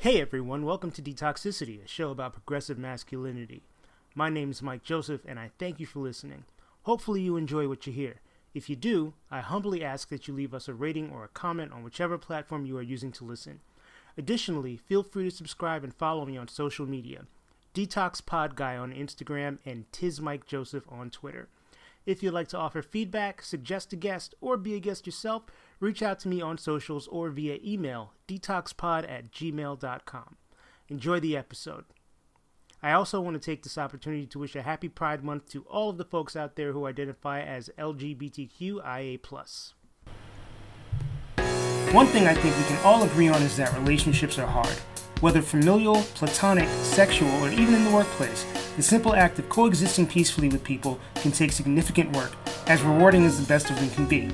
Hey everyone, welcome to Detoxicity, a show about progressive masculinity. My name is Mike Joseph, and I thank you for listening. Hopefully, you enjoy what you hear. If you do, I humbly ask that you leave us a rating or a comment on whichever platform you are using to listen. Additionally, feel free to subscribe and follow me on social media Detox Pod Guy on Instagram and Tiz Mike Joseph on Twitter. If you'd like to offer feedback, suggest a guest, or be a guest yourself, reach out to me on socials or via email detoxpod at gmail.com. Enjoy the episode. I also want to take this opportunity to wish a happy Pride Month to all of the folks out there who identify as LGBTQIA. One thing I think we can all agree on is that relationships are hard. Whether familial, platonic, sexual, or even in the workplace, the simple act of coexisting peacefully with people can take significant work, as rewarding as the best of them can be.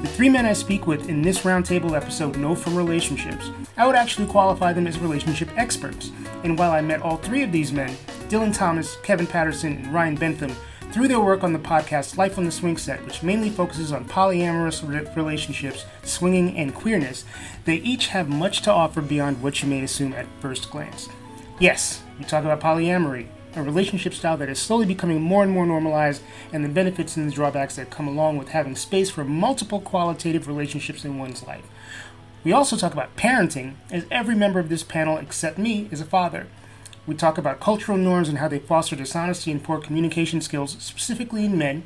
The three men I speak with in this roundtable episode know from relationships. I would actually qualify them as relationship experts. And while I met all three of these men, Dylan Thomas, Kevin Patterson, and Ryan Bentham, through their work on the podcast Life on the Swing Set, which mainly focuses on polyamorous relationships, swinging, and queerness, they each have much to offer beyond what you may assume at first glance. Yes, we talk about polyamory, a relationship style that is slowly becoming more and more normalized, and the benefits and the drawbacks that come along with having space for multiple qualitative relationships in one's life. We also talk about parenting, as every member of this panel, except me, is a father. We talk about cultural norms and how they foster dishonesty and poor communication skills, specifically in men.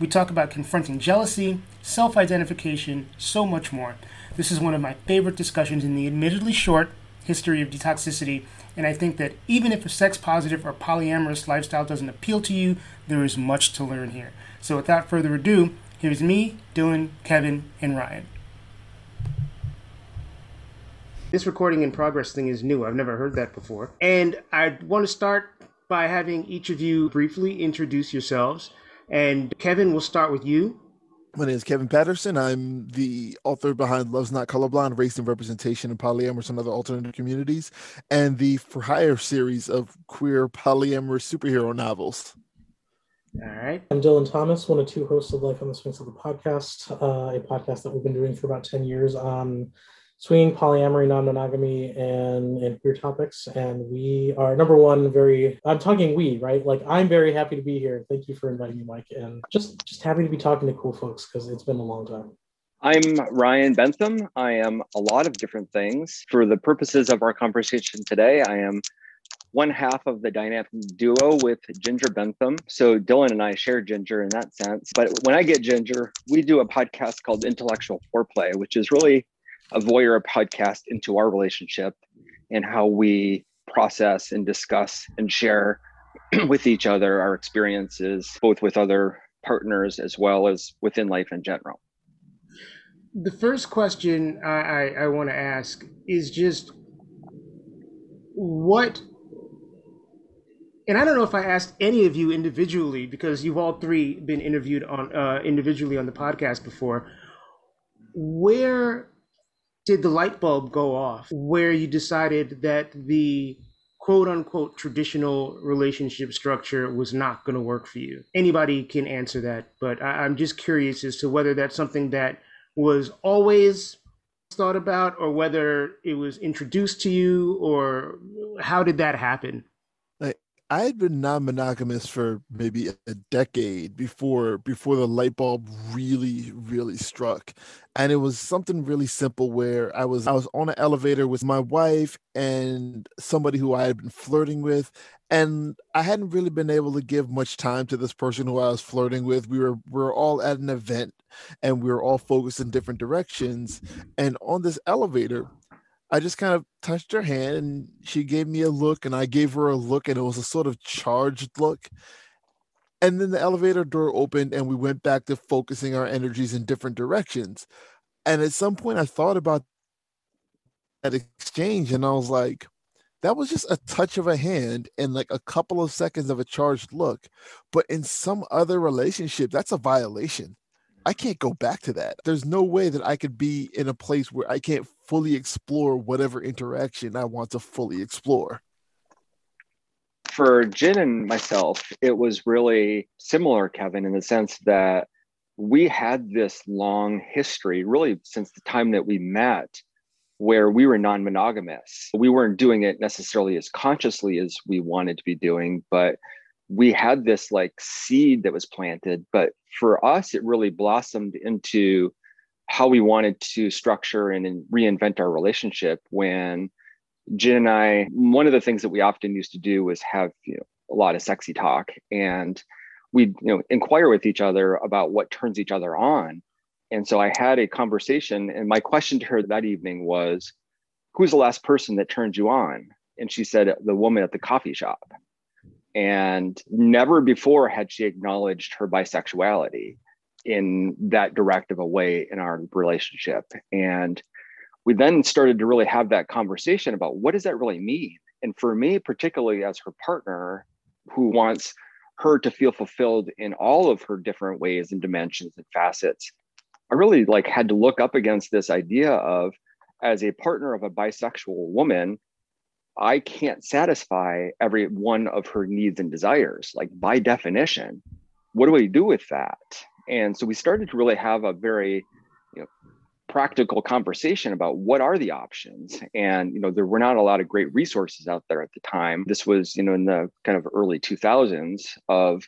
We talk about confronting jealousy, self identification, so much more. This is one of my favorite discussions in the admittedly short history of detoxicity and I think that even if a sex positive or polyamorous lifestyle doesn't appeal to you, there is much to learn here. So without further ado, here's me, Dylan, Kevin, and Ryan. This recording in progress thing is new. I've never heard that before. And I want to start by having each of you briefly introduce yourselves. And Kevin, we'll start with you. My name is Kevin Patterson. I'm the author behind Love's Not Colorblind, Race and Representation in Polyamorous and Other Alternative Communities, and the For Hire series of queer polyamorous superhero novels. All right. I'm Dylan Thomas, one of two hosts of Life on the Swings of the podcast, uh, a podcast that we've been doing for about 10 years on swinging, polyamory, non-monogamy, and and queer topics. And we are number one. Very, I'm talking we, right? Like I'm very happy to be here. Thank you for inviting me, Mike, and just just happy to be talking to cool folks because it's been a long time. I'm Ryan Bentham. I am a lot of different things. For the purposes of our conversation today, I am one half of the dynamic duo with Ginger Bentham. So Dylan and I share Ginger in that sense. But when I get Ginger, we do a podcast called Intellectual Foreplay, which is really a voyeur podcast into our relationship and how we process and discuss and share with each other our experiences, both with other partners as well as within life in general. The first question I, I, I want to ask is just what, and I don't know if I asked any of you individually because you've all three been interviewed on uh, individually on the podcast before. Where did the light bulb go off where you decided that the quote unquote traditional relationship structure was not going to work for you? Anybody can answer that, but I, am just curious as to whether that's something that was always thought about or whether it was introduced to you or how did that happen? I had been non-monogamous for maybe a decade before before the light bulb really really struck. And it was something really simple where I was I was on an elevator with my wife and somebody who I had been flirting with and I hadn't really been able to give much time to this person who I was flirting with. We were we were all at an event and we were all focused in different directions and on this elevator I just kind of touched her hand and she gave me a look and I gave her a look and it was a sort of charged look. And then the elevator door opened and we went back to focusing our energies in different directions. And at some point I thought about that exchange and I was like, that was just a touch of a hand and like a couple of seconds of a charged look. But in some other relationship, that's a violation. I can't go back to that. There's no way that I could be in a place where I can't fully explore whatever interaction I want to fully explore. For Jen and myself, it was really similar, Kevin, in the sense that we had this long history, really since the time that we met, where we were non monogamous. We weren't doing it necessarily as consciously as we wanted to be doing, but we had this like seed that was planted. But for us, it really blossomed into how we wanted to structure and reinvent our relationship when Jen and I, one of the things that we often used to do was have you know, a lot of sexy talk and we'd you know inquire with each other about what turns each other on. And so I had a conversation, and my question to her that evening was, Who's the last person that turned you on? And she said, The woman at the coffee shop. And never before had she acknowledged her bisexuality in that direct of a way in our relationship. And we then started to really have that conversation about what does that really mean? And for me, particularly as her partner, who wants her to feel fulfilled in all of her different ways and dimensions and facets, I really like had to look up against this idea of as a partner of a bisexual woman, I can't satisfy every one of her needs and desires. Like by definition, what do we do with that? And so we started to really have a very you know, practical conversation about what are the options. And you know, there were not a lot of great resources out there at the time. This was, you know, in the kind of early 2000s of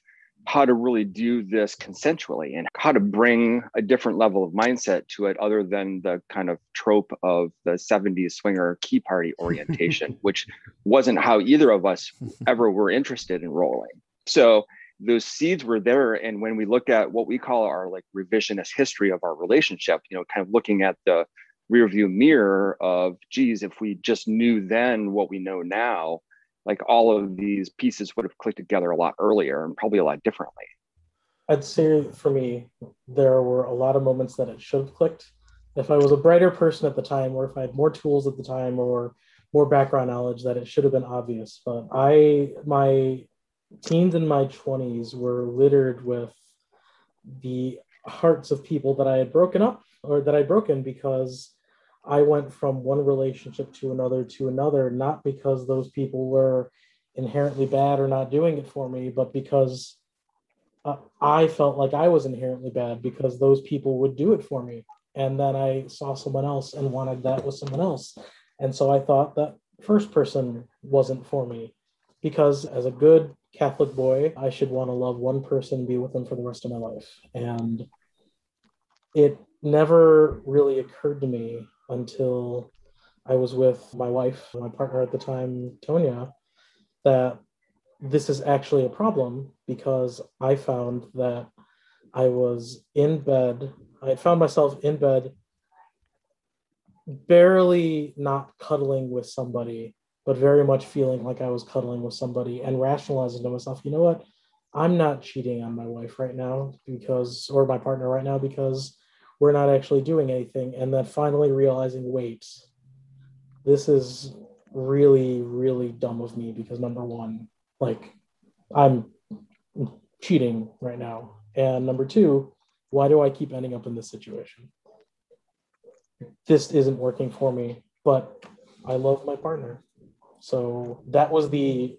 how to really do this consensually and how to bring a different level of mindset to it other than the kind of trope of the 70s swinger key party orientation which wasn't how either of us ever were interested in rolling. So those seeds were there and when we look at what we call our like revisionist history of our relationship you know kind of looking at the rear view mirror of geez if we just knew then what we know now like all of these pieces would have clicked together a lot earlier and probably a lot differently. I'd say for me there were a lot of moments that it should have clicked. If i was a brighter person at the time or if i had more tools at the time or more background knowledge that it should have been obvious. But i my teens and my 20s were littered with the hearts of people that I had broken up or that I'd broken because I went from one relationship to another to another, not because those people were inherently bad or not doing it for me, but because uh, I felt like I was inherently bad because those people would do it for me. And then I saw someone else and wanted that with someone else. And so I thought that first person wasn't for me because as a good Catholic boy, I should want to love one person, be with them for the rest of my life. And it never really occurred to me until I was with my wife, my partner at the time, Tonya, that this is actually a problem because I found that I was in bed. I found myself in bed, barely not cuddling with somebody but very much feeling like I was cuddling with somebody and rationalizing to myself, you know what? I'm not cheating on my wife right now because, or my partner right now because we're not actually doing anything. And then finally realizing, wait, this is really, really dumb of me because number one, like I'm cheating right now. And number two, why do I keep ending up in this situation? This isn't working for me, but I love my partner. So that was the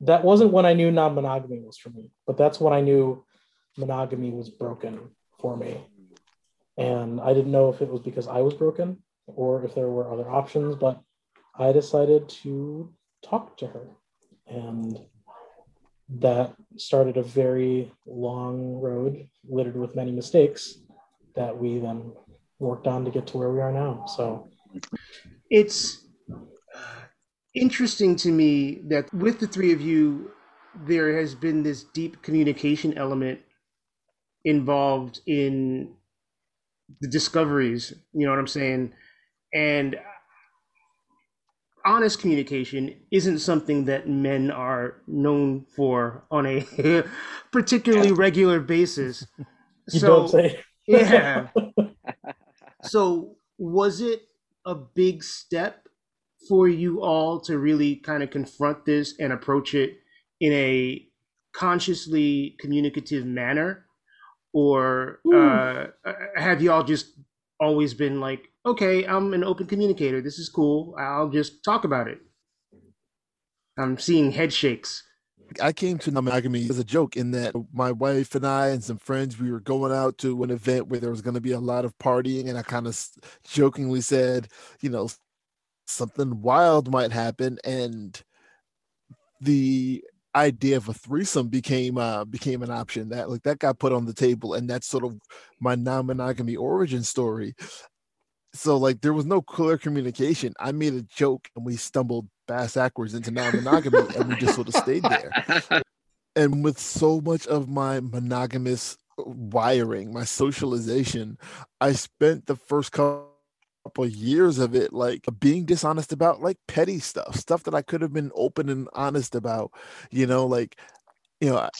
that wasn't when I knew non-monogamy was for me, but that's when I knew monogamy was broken for me. And I didn't know if it was because I was broken or if there were other options, but I decided to talk to her. And that started a very long road littered with many mistakes that we then worked on to get to where we are now. So it's uh, interesting to me that with the three of you, there has been this deep communication element involved in the discoveries. You know what I'm saying? And honest communication isn't something that men are known for on a particularly regular basis. You so, don't say. yeah. So, was it a big step for you all to really kind of confront this and approach it in a consciously communicative manner or uh, have y'all just always been like okay i'm an open communicator. This is cool. I'll just talk about it. I'm seeing head shakes. I came to monogamy as a joke in that my wife and I and some friends we were going out to an event where there was going to be a lot of partying, and I kind of jokingly said, you know, something wild might happen, and the idea of a threesome became uh became an option that like that got put on the table and that's sort of my non-monogamy origin story. So like there was no clear communication. I made a joke and we stumbled bass backwards into non-monogamy and we just sort of stayed there. And with so much of my monogamous wiring my socialization i spent the first couple couple of years of it like being dishonest about like petty stuff stuff that i could have been open and honest about you know like you know I,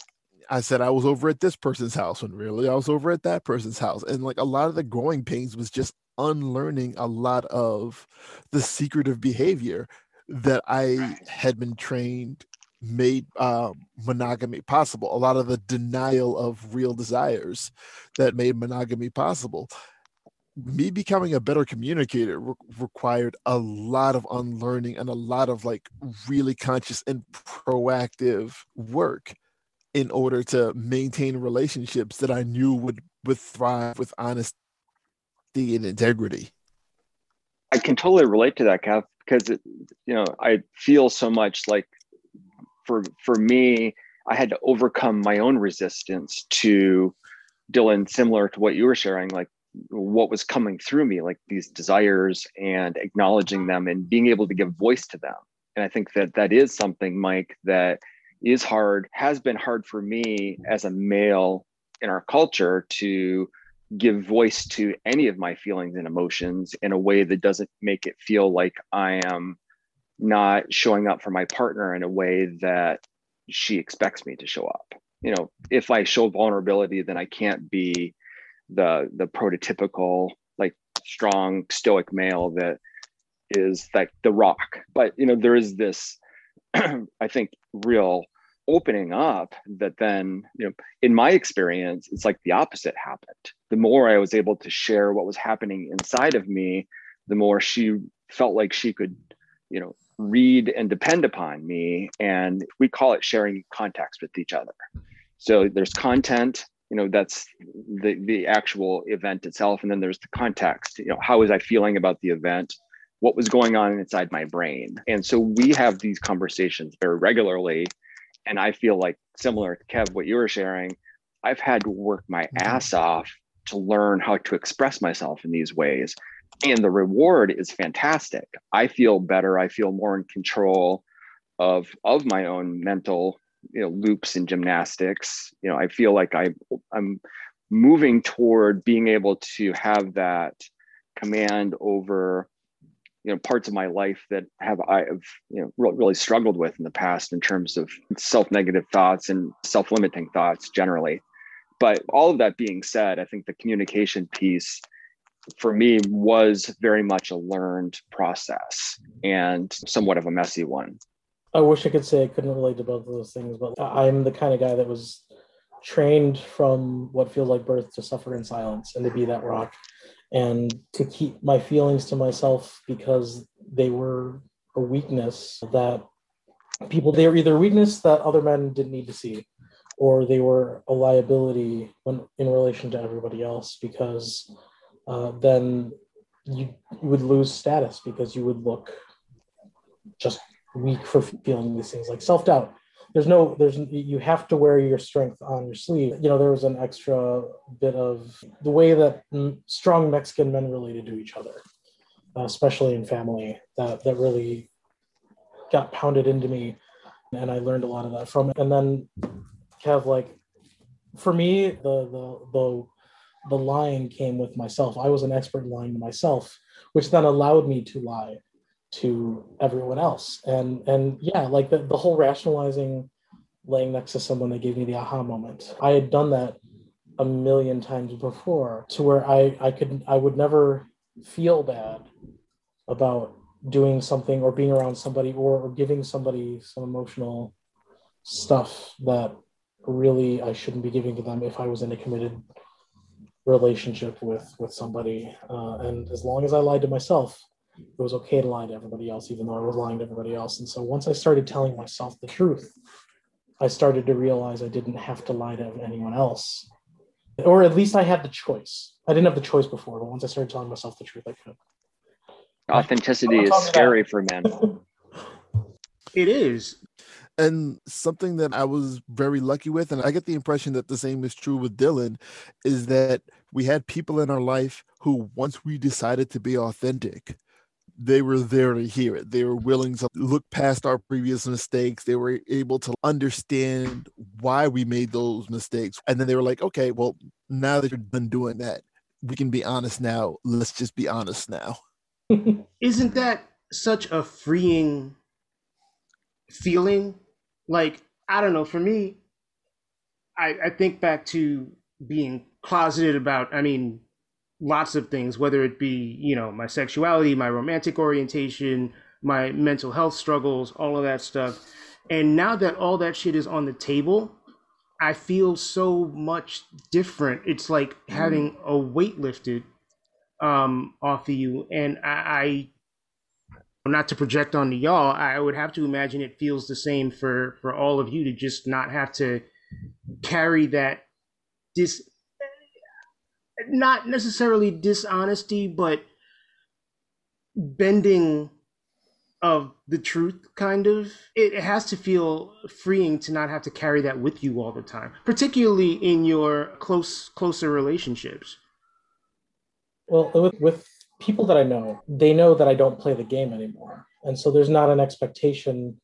I said i was over at this person's house when really i was over at that person's house and like a lot of the growing pains was just unlearning a lot of the secretive behavior that i had been trained made uh, monogamy possible a lot of the denial of real desires that made monogamy possible me becoming a better communicator re- required a lot of unlearning and a lot of like really conscious and proactive work in order to maintain relationships that I knew would would thrive with honesty and integrity. I can totally relate to that, Kev, because it, you know I feel so much like for for me, I had to overcome my own resistance to Dylan, similar to what you were sharing, like what was coming through me, like these desires and acknowledging them and being able to give voice to them. And I think that that is something, Mike, that is hard, has been hard for me as a male in our culture to give voice to any of my feelings and emotions in a way that doesn't make it feel like I am not showing up for my partner in a way that she expects me to show up. You know, if I show vulnerability, then I can't be the the prototypical like strong stoic male that is like the rock. But you know there is this i think real opening up that then you know in my experience it's like the opposite happened. The more i was able to share what was happening inside of me the more she felt like she could you know read and depend upon me. And we call it sharing context with each other. So there's content you know that's the the actual event itself. And then there's the context you know how was i feeling about the event? What was going on inside my brain? And so we have these conversations very regularly. And i feel like similar to kev what you were sharing i've had to work my mm-hmm. ass off to learn how to express myself in these ways. And the reward is fantastic. I feel better. I feel more in control of of my own mental you know loops and gymnastics. You know i feel like i i'm moving toward being able to have that command over you know parts of my life that have i have you know really struggled with in the past in terms of self-negative thoughts and self-limiting thoughts generally. But all of that being said i think the communication piece for me was very much a learned process and somewhat of a messy one I wish I could say I couldn't relate to both of those things, but I'm the kind of guy that was trained from what feels like birth to suffer in silence and to be that rock and to keep my feelings to myself because they were a weakness that people they were either weakness that other men didn't need to see or they were a liability when in relation to everybody else because uh, then you, you would lose status because you would look just weak for feeling these things like self-doubt. There's no there's you have to wear your strength on your sleeve. You know there was an extra bit of the way that strong mexican men related to each other especially in family that that really got pounded into me and i learned a lot of that from it. And then have like for me the the the the lying came with myself. I was an expert in lying to myself which then allowed me to lie to everyone else. And and yeah like the, the whole rationalizing laying next to someone that gave me the aha moment. I had done that a million times before to where i i could i would never feel bad about doing something or being around somebody or, or giving somebody some emotional stuff that really i shouldn't be giving to them if i was in a committed relationship with with somebody. Uh, and as long as i lied to myself it was okay to lie to everybody else, even though I was lying to everybody else. And so once I started telling myself the truth, I started to realize I didn't have to lie to anyone else. Or at least I had the choice. I didn't have the choice before, but once I started telling myself the truth, I could. Authenticity is scary for men. It is. And something that I was very lucky with, and I get the impression that the same is true with Dylan, is that we had people in our life who, once we decided to be authentic, they were there to hear it. They were willing to look past our previous mistakes. They were able to understand why we made those mistakes. And then they were like, okay, well, now that you're done doing that, we can be honest now. Let's just be honest now. Isn't that such a freeing feeling? Like, I don't know, for me, I, I think back to being closeted about, I mean, lots of things, whether it be, you know, my sexuality, my romantic orientation, my mental health struggles, all of that stuff. And now that all that shit is on the table, I feel so much different. It's like having a weight lifted um, off of you. And I, I, not to project onto y'all, I would have to imagine it feels the same for for all of you to just not have to carry that dis not necessarily dishonesty, but bending of the truth kind of. It has to feel freeing to not have to carry that with you all the time particularly in your close closer relationships. Well with, with people that i know they know that i don't play the game anymore. And so there's not an expectation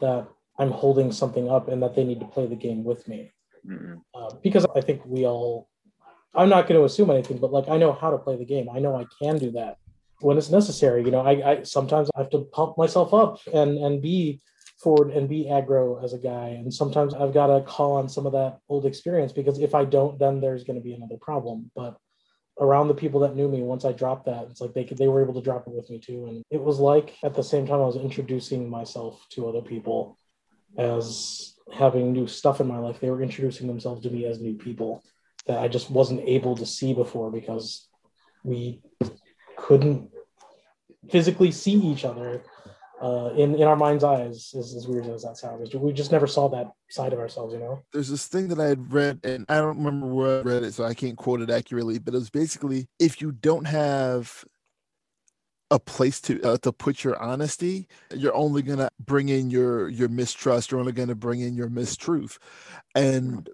that i'm holding something up and that they need to play the game with me. Mm-hmm. uh, because i think we all I'm not going to assume anything, but like I know how to play the game. I know I can do that when it's necessary. You know, I, I sometimes I have to pump myself up and and be forward and be aggro as a guy. And sometimes I've got to call on some of that old experience because if I don't, then there's going to be another problem. But around the people that knew me, once I dropped that, it's like they could, they were able to drop it with me too. And it was like at the same time I was introducing myself to other people as having new stuff in my life. They were introducing themselves to me as new people that I just wasn't able to see before because we couldn't physically see each other uh, in in our mind's eyes. As, as weird as that sounds, we just never saw that side of ourselves. You know, there's this thing that I had read, and I don't remember where I read it, so I can't quote it accurately. But it was basically if you don't have a place to uh, to put your honesty you're only going to bring in your your mistrust you're only going to bring in your mistruth and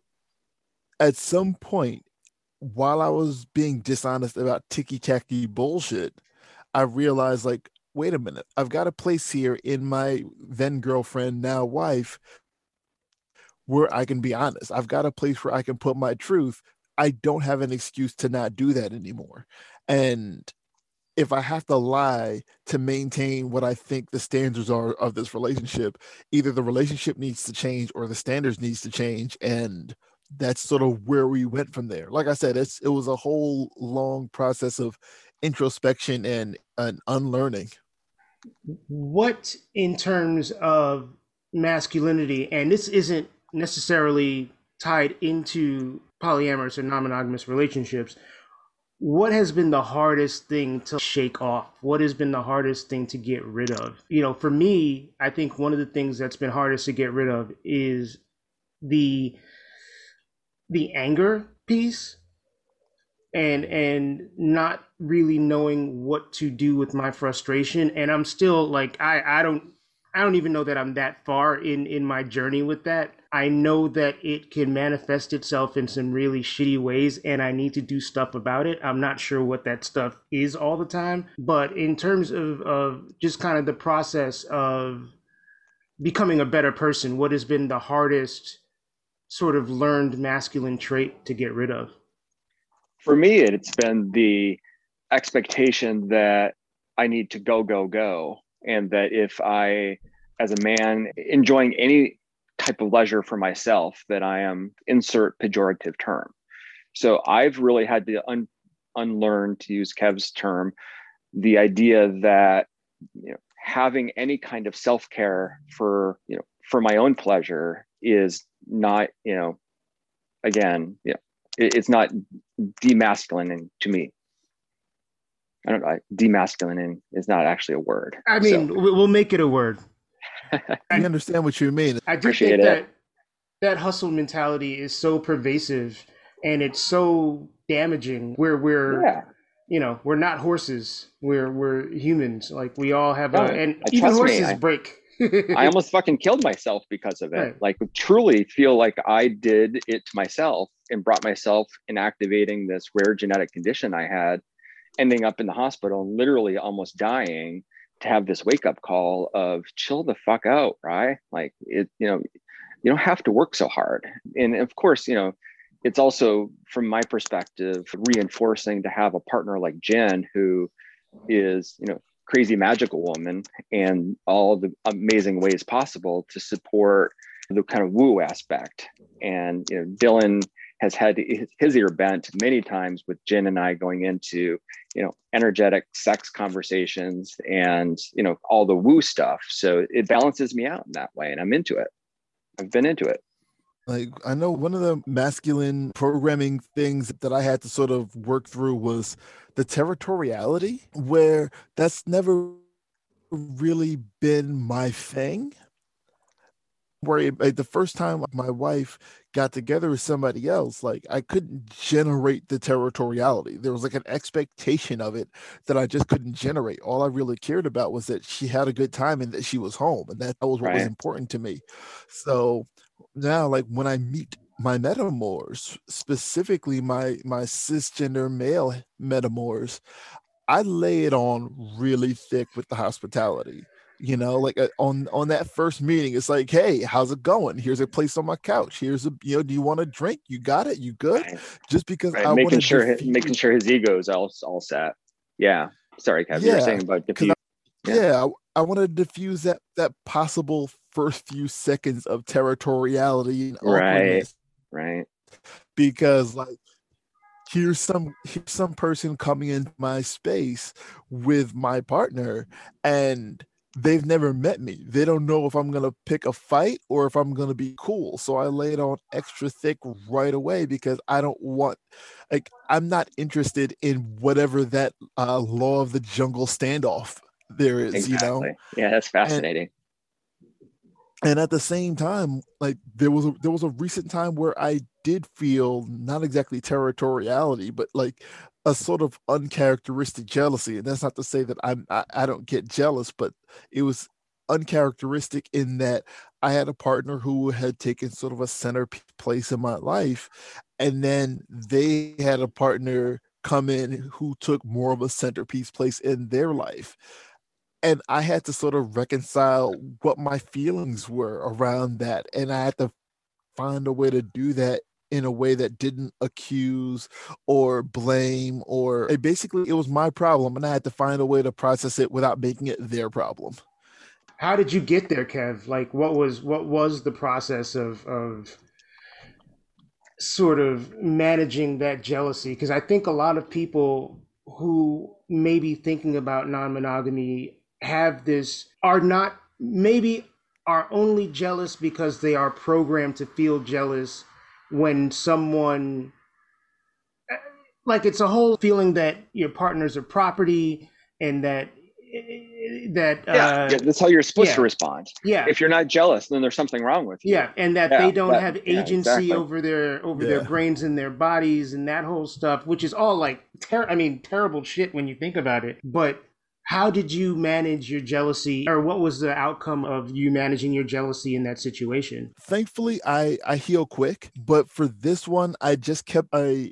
at some point while I was being dishonest about ticky tacky bullshit, I realized like, wait a minute, I've got a place here in my then girlfriend, now wife, where I can be honest. I've got a place where I can put my truth. I don't have an excuse to not do that anymore. And if I have to lie to maintain what I think the standards are of this relationship, either the relationship needs to change or the standards needs to change. And that's sort of where we went from there. Like I said, it's it was a whole long process of introspection and, and unlearning. What in terms of masculinity, and this isn't necessarily tied into polyamorous or non-monogamous relationships, what has been the hardest thing to shake off? What has been the hardest thing to get rid of? You know, for me, I think one of the things that's been hardest to get rid of is the the anger piece and and not really knowing what to do with my frustration. And i'm still like i i don't i don't even know that i'm that far in in my journey with that. I know that it can manifest itself in some really shitty ways and i need to do stuff about it. I'm not sure what that stuff is all the time but in terms of of just kind of the process of becoming a better person what has been the hardest sort of learned masculine trait to get rid of? For me, it's been the expectation that I need to go, go, go. And that if I, as a man, enjoying any type of leisure for myself, that I am insert pejorative term. So I've really had to un- unlearn, to use Kev's term, the idea that you know, having any kind of self care for you know for my own pleasure is not you know again yeah it, it's not demasculinating to me. I don't know demasculinating is not actually a word i mean so. we'll make it a word. I understand what you mean. I do think that that hustle mentality is so pervasive and it's so damaging. Where we're yeah. you know we're not horses. We're we're humans. Like we all have a and uh, even horses me, I, break I almost fucking killed myself because of it. Right. Like truly feel like I did it to myself and brought myself in activating this rare genetic condition I had, ending up in the hospital and literally almost dying to have this wake up call of chill the fuck out, right? Like it, you know, you don't have to work so hard. And of course, you know, it's also from my perspective reinforcing to have a partner like Jen who is, you know, crazy magical woman and all the amazing ways possible to support the kind of woo aspect. And you know, Dylan has had his ear bent many times with Jen and I going into, you know, energetic sex conversations and, you know, all the woo stuff. So it balances me out in that way. And I'm into it. I've been into it. Like I know one of the masculine programming things that I had to sort of work through was the territoriality, where that's never really been my thing. Where like, the first time my wife got together with somebody else, like I couldn't generate the territoriality. There was like an expectation of it that I just couldn't generate. All I really cared about was that she had a good time and that she was home, and that was what right. was important to me. So now like when I meet my metamors, specifically my my cisgender male metamors, I lay it on really thick with the hospitality. You know, like uh, on on that first meeting, it's like, hey, how's it going? Here's a place on my couch. Here's a you know, do you want a drink? You got it. You good? Right. Just because right. I making sure his, making sure his ego is all all set. Yeah. Sorry, Kevin. Yeah. You were saying about diffuse. Yeah, yeah I, want to diffuse that that possible first few seconds of territoriality and right. right. Because like here's some here's some person coming into my space with my partner and they've never met me. They don't know if i'm gonna pick a fight or if i'm gonna be cool. So i lay it on extra thick right away because i don't want like i'm not interested in whatever that uh, law of the jungle standoff there is exactly. you know? Yeah that's fascinating. and at the same time like there was a there was a recent time where i did feel not exactly territoriality but like a sort of uncharacteristic jealousy. And that's not to say that i'm I, I don't get jealous but it was uncharacteristic in that i had a partner who had taken sort of a center place in my life. And then they had a partner come in who took more of a centerpiece place in their life and I had to sort of reconcile what my feelings were around that. And I had to find a way to do that in a way that didn't accuse or blame or it basically it was my problem and I had to find a way to process it without making it their problem. How did you get there, Kev? Like what was what was the process of of sort of managing that jealousy? Because I think a lot of people who may be thinking about non-monogamy have this are not maybe are only jealous because they are programmed to feel jealous when someone like it's a whole feeling that your partners are property and that that yeah, uh, yeah that's how you're supposed yeah, to respond. Yeah. If you're not jealous then there's something wrong with you. Yeah and that yeah, they don't that, have agency exactly. over their over their brains and their bodies and that whole stuff which is all like ter- i mean terrible shit when you think about it but how did you manage your jealousy or what was the outcome of you managing your jealousy in that situation thankfully i i heal quick but for this one i just kept i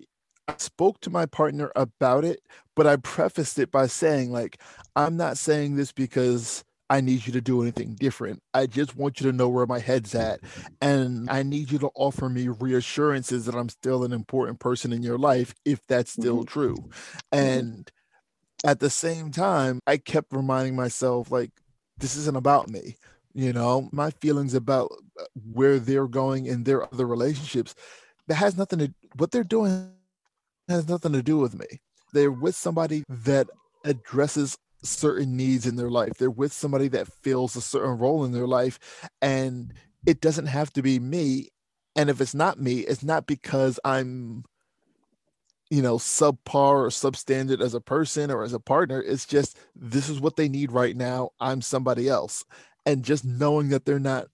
I spoke to my partner about it, but I prefaced it by saying, like, I'm not saying this because I need you to do anything different. I just want you to know where my head's at. And I need you to offer me reassurances that I'm still an important person in your life, if that's still mm-hmm. true. Mm-hmm. And at the same time, I kept reminding myself, like, this isn't about me. You know, my feelings about uh, where they're going in their other relationships, that has nothing to, what they're doing has nothing to do with me. They're with somebody that addresses certain needs in their life. They're with somebody that fills a certain role in their life. And it doesn't have to be me. And if it's not me, it's not because I'm you know subpar or substandard as a person or as a partner it's just this is what they need right now. I'm somebody else. And just knowing that they're not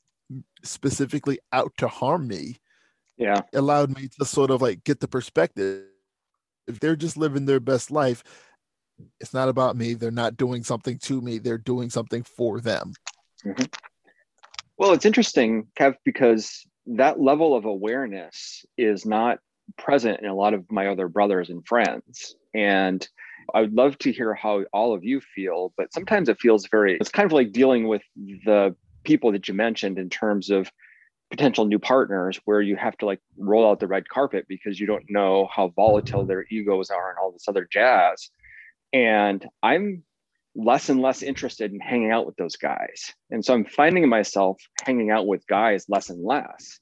specifically out to harm me Yeah. allowed me to sort of like get the perspective. If they're just living their best life it's not about me. They're not doing something to me. They're doing something for them. Mm-hmm. Well, it's interesting, Kev, because that level of awareness is not present in a lot of my other brothers and friends. And I would love to hear how all of you feel, but sometimes it feels very, it's kind of like dealing with the people that you mentioned in terms of potential new partners where you have to like roll out the red carpet because you don't know how volatile their egos are and all this other jazz. And I'm less and less interested in hanging out with those guys. And so I'm finding myself hanging out with guys less and less.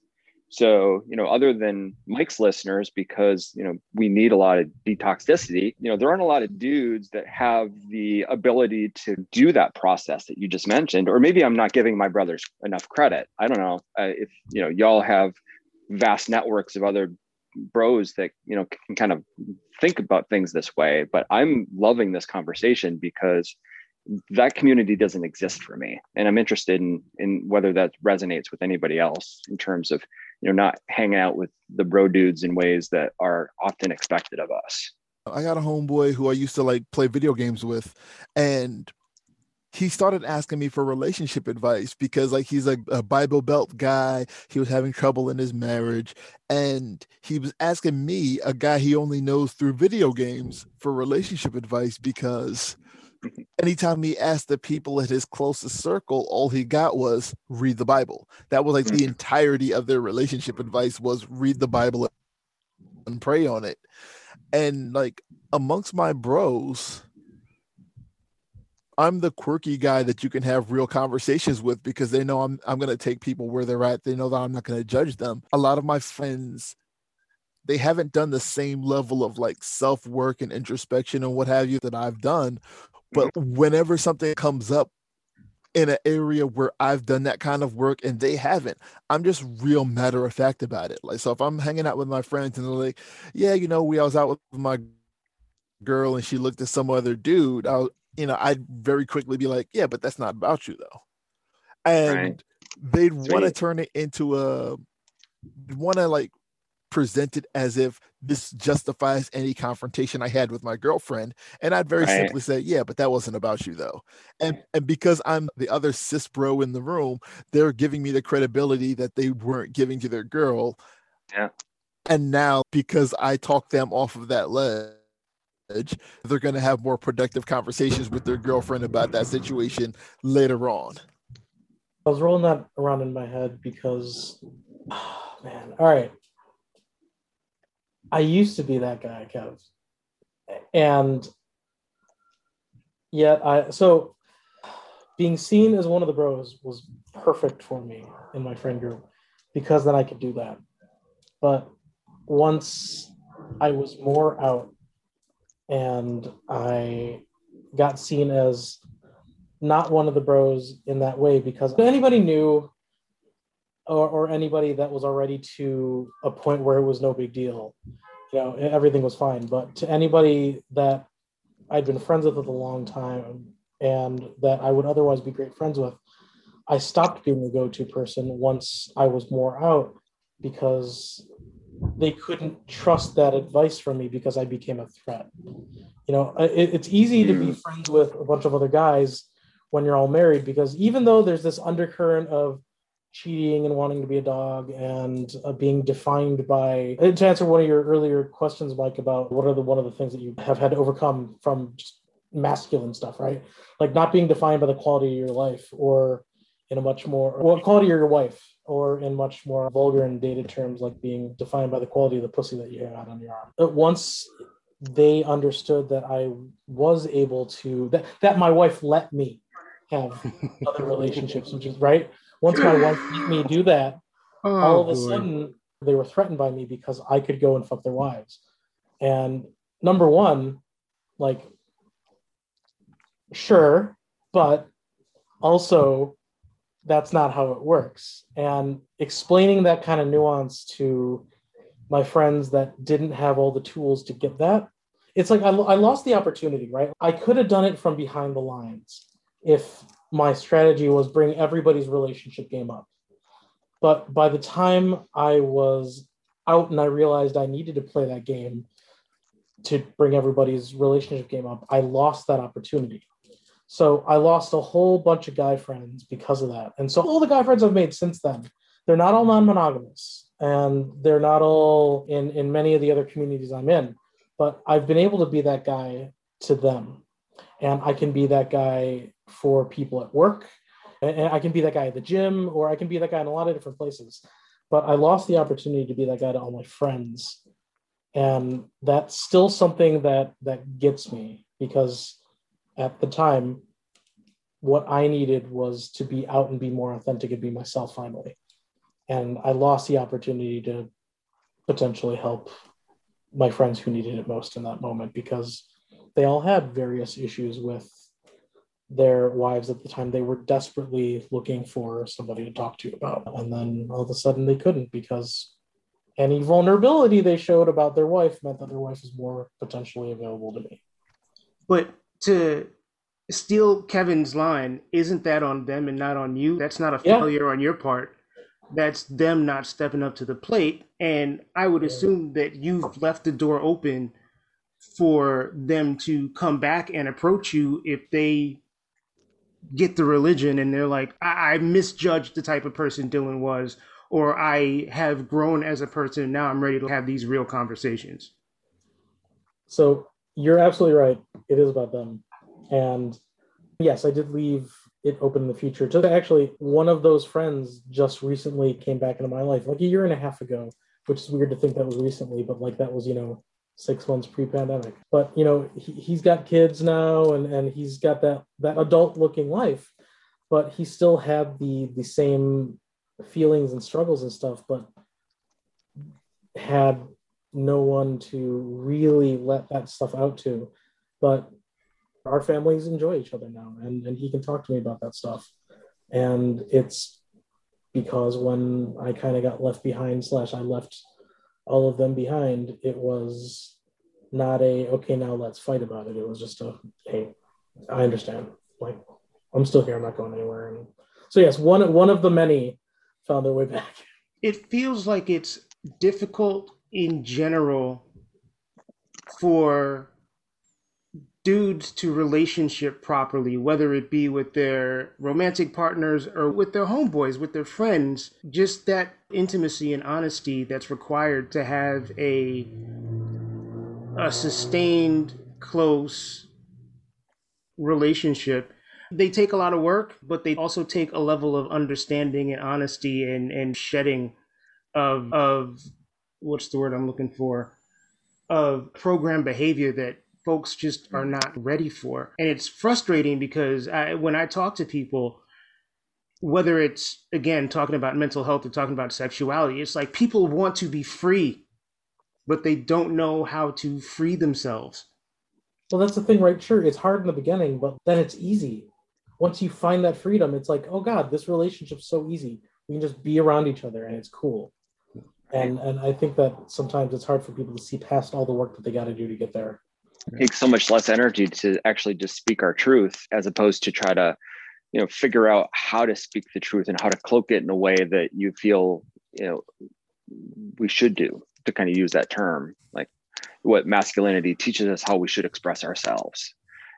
So, you know, other than Mike's listeners, because, you know, we need a lot of detoxicity, you know, there aren't a lot of dudes that have the ability to do that process that you just mentioned. Or maybe I'm not giving my brothers enough credit. I don't know uh, if, you know, y'all have vast networks of other bros that, you know, can kind of think about things this way. But I'm loving this conversation because that community doesn't exist for me and i'm interested in in whether that resonates with anybody else in terms of you know not hanging out with the bro dudes in ways that are often expected of us. I got a homeboy who i used to like play video games with and he started asking me for relationship advice because like he's like a bible belt guy. He was having trouble in his marriage and he was asking me a guy he only knows through video games for relationship advice because anytime he asked the people at his closest circle all he got was read the bible that was like the mm. entirety of their relationship advice was read the bible and pray on it and like amongst my bros I'm the quirky guy that you can have real conversations with because they know I'm I'm going to take people where they're at. They know that I'm not going to judge them. A lot of my friends they haven't done the same level of like self-work and introspection and what have you that I've done. But mm-hmm. whenever something comes up in an area where I've done that kind of work and they haven't, I'm just real matter of fact about it. Like, so if I'm hanging out with my friends and they're like, yeah, you know, we I was out with my girl and she looked at some other dude, I'll, you know, I'd very quickly be like, yeah, but that's not about you though. And Right. they'd want to turn it into a, want to like present it as if this justifies any confrontation I had with my girlfriend. And I'd very Right. simply say, yeah, but that wasn't about you though. And and because I'm the other cis bro in the room, they're giving me the credibility that they weren't giving to their girl. Yeah. And now because I talked them off of that ledge, they're going to have more productive conversations with their girlfriend about that situation later on. I was rolling that around in my head because, man, all right. I used to be that guy, Kev. And yet I, so being seen as one of the bros was perfect for me in my friend group because then I could do that. But once I was more out and I got seen as not one of the bros in that way because anybody knew or, or anybody that was already to a point where it was no big deal. You know everything was fine. But to anybody that i'd been friends with for a long time and that i would otherwise be great friends with i stopped being the go-to person once i was more out because they couldn't trust that advice from me because i became a threat. You know it, it's easy to be friends with a bunch of other guys when you're all married because even though there's this undercurrent of cheating and wanting to be a dog and uh, being defined by to answer one of your earlier questions mike about what are the one of the things that you have had to overcome from just masculine stuff right? Like not being defined by the quality of your life or in a much more well quality of your wife or in much more vulgar and dated terms like being defined by the quality of the pussy that you have on your arm. But once they understood that i was able to that, that my wife let me have other relationships which is right once my wife let me do that, Oh, all of a boy. sudden they were threatened by me because I could go and fuck their wives. And number one, like, sure, but also that's not how it works. And explaining that kind of nuance to my friends that didn't have all the tools to get that, it's like I, I lost the opportunity, right? I could have done it from behind the lines if my strategy was bring everybody's relationship game up. But by the time I was out and I realized I needed to play that game to bring everybody's relationship game up, I lost that opportunity. So I lost a whole bunch of guy friends because of that. And so all the guy friends I've made since then, they're not all non-monogamous and they're not all in in many of the other communities I'm in, but I've been able to be that guy to them. And I can be that guy for people at work. And I can be that guy at the gym, or I can be that guy in a lot of different places. But I lost the opportunity to be that guy to all my friends. And that's still something that that gets me because at the time, what I needed was to be out and be more authentic and be myself finally. And I lost the opportunity to potentially help my friends who needed it most in that moment because they all had various issues with their wives at the time they were desperately looking for somebody to talk to about. And then all of a sudden they couldn't because any vulnerability they showed about their wife meant that their wife was more potentially available to me. But to steal kevin's line isn't that on them and not on you? That's not a failure yeah. on your part. That's them not stepping up to the plate. And i would assume that you've left the door open for them to come back and approach you if they get the religion and they're like, I, I misjudged the type of person Dylan was, or I have grown as a person. Now I'm ready to have these real conversations. So you're absolutely right. It is about them. And yes, I did leave it open in the future. Just actually, one of those friends just recently came back into my life, like a year and a half ago, which is weird to think that was recently, but like that was, you know, six months pre-pandemic. But you know he, he's got kids now and and he's got that that adult looking life but he still had the the same feelings and struggles and stuff but had no one to really let that stuff out to. But our families enjoy each other now and and he can talk to me about that stuff. And it's because when i kind of got left behind slash i left all of them behind, it was not a okay, now let's fight about it. It was just a hey, I understand. Like I'm still here, I'm not going anywhere. And so yes, one one of the many found their way back. It feels like it's difficult in general for dudes to relationship properly, whether it be with their romantic partners or with their homeboys, with their friends, just that intimacy and honesty that's required to have a a sustained close relationship. They take a lot of work but they also take a level of understanding and honesty and and shedding of of what's the word i'm looking for? Of program behavior that folks just are not ready for. And it's frustrating because I, when I talk to people, whether it's again talking about mental health or talking about sexuality, it's like people want to be free, but they don't know how to free themselves. Well, that's the thing, right? Sure, it's hard in the beginning, but then it's easy. Once you find that freedom, it's like, oh God, this relationship's so easy. We can just be around each other and it's cool. And and I think that sometimes it's hard for people to see past all the work that they got to do to get there takes so much less energy to actually just speak our truth as opposed to try to you know figure out how to speak the truth and how to cloak it in a way that you feel you know we should do to kind of use that term like what masculinity teaches us how we should express ourselves.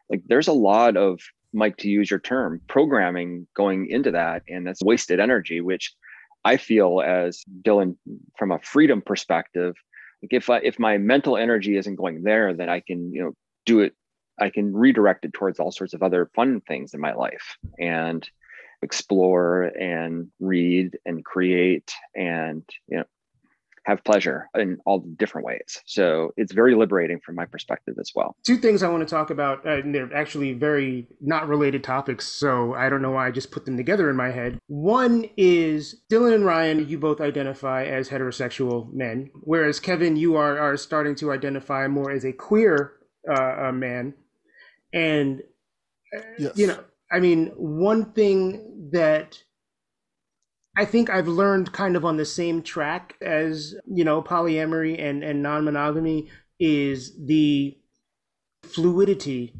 Like there's a lot of mike to use your term programming going into that and that's wasted energy which i feel as dylan from a freedom perspective like if I, if my mental energy isn't going there then i can you know do it i can redirect it towards all sorts of other fun things in my life and explore and read and create and you know have pleasure in all different ways. So it's very liberating from my perspective as well. Two things I want to talk about, uh, and they're actually very not related topics. So I don't know why I just put them together in my head. One is Dylan and Ryan, you both identify as heterosexual men, whereas Kevin, you are, are starting to identify more as a queer uh, man. And, uh, yes. you know, I mean, one thing that I think I've learned kind of on the same track as, you know, polyamory and, and non monogamy is the fluidity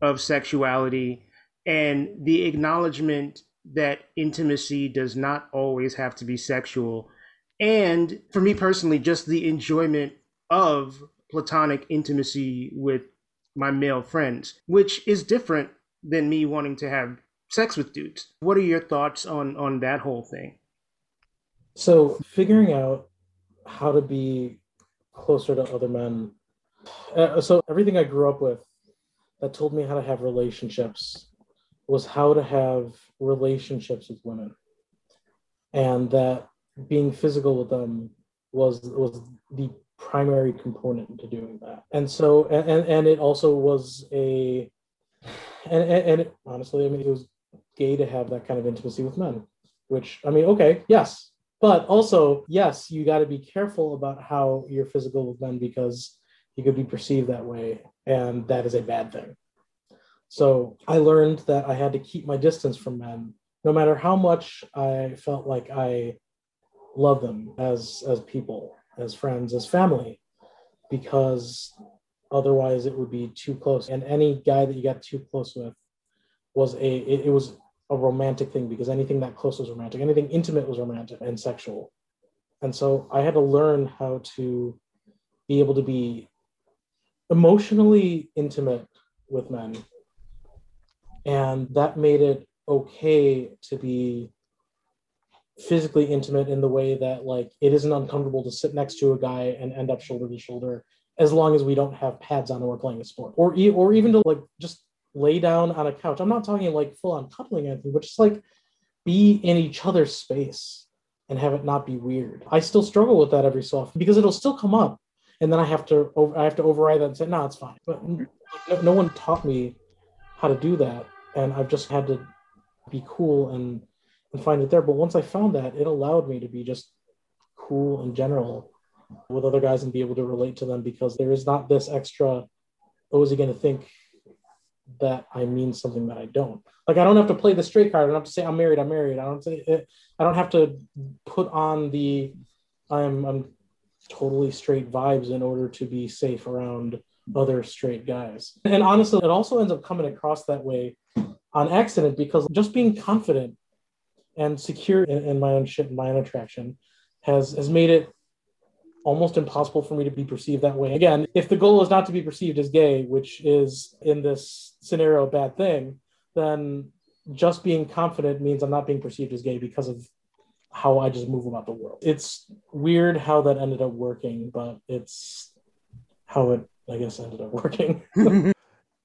of sexuality and the acknowledgement that intimacy does not always have to be sexual. And for me personally, just the enjoyment of platonic intimacy with my male friends, which is different than me wanting to have sex with dudes. What are your thoughts on on that whole thing? So, figuring out how to be closer to other men. Uh, so, everything I grew up with that told me how to have relationships was how to have relationships with women. And that being physical with them was was the primary component to doing that. And so and and it also was a and and, and it, honestly, I mean it was gay to have that kind of intimacy with men, which I mean, okay, yes. But also, yes, you got to be careful about how you're physical with men because you could be perceived that way, and that is a bad thing. So I learned that I had to keep my distance from men, no matter how much I felt like I love them as as people, as friends, as family, because otherwise it would be too close. And any guy that you got too close with was a it, it was a romantic thing because anything that close was romantic, anything intimate was romantic and sexual. And so I had to learn how to be able to be emotionally intimate with men and that made it okay to be physically intimate in the way that like it isn't uncomfortable to sit next to a guy and end up shoulder to shoulder as long as we don't have pads on and we're playing a sport or or even to like just lay down on a couch i'm not talking like full on coupling anything but just like be in each other's space and have it not be weird i still struggle with that every so often because it'll still come up and then i have to i have to override that and say no it's fine but no, no one taught me how to do that and I've just had to be cool and and find it there. But once I found that, it allowed me to be just cool in general with other guys and be able to relate to them because there is not this extra. Oh, he going to think that I mean something that I don't? Like I don't have to play the straight card. I don't have to say I'm married. I'm married. I don't say it. I don't have to put on the I'm I'm totally straight vibes in order to be safe around other straight guys. And honestly, it also ends up coming across that way on accident because just being confident and secure in, in my own shit and my own attraction has has made it almost impossible for me to be perceived that way. Again, if the goal is not to be perceived as gay, which is in this scenario a bad thing, then just being confident means I'm not being perceived as gay because of how I just move about the world. It's weird how that ended up working, but it's how it, I guess, ended up working.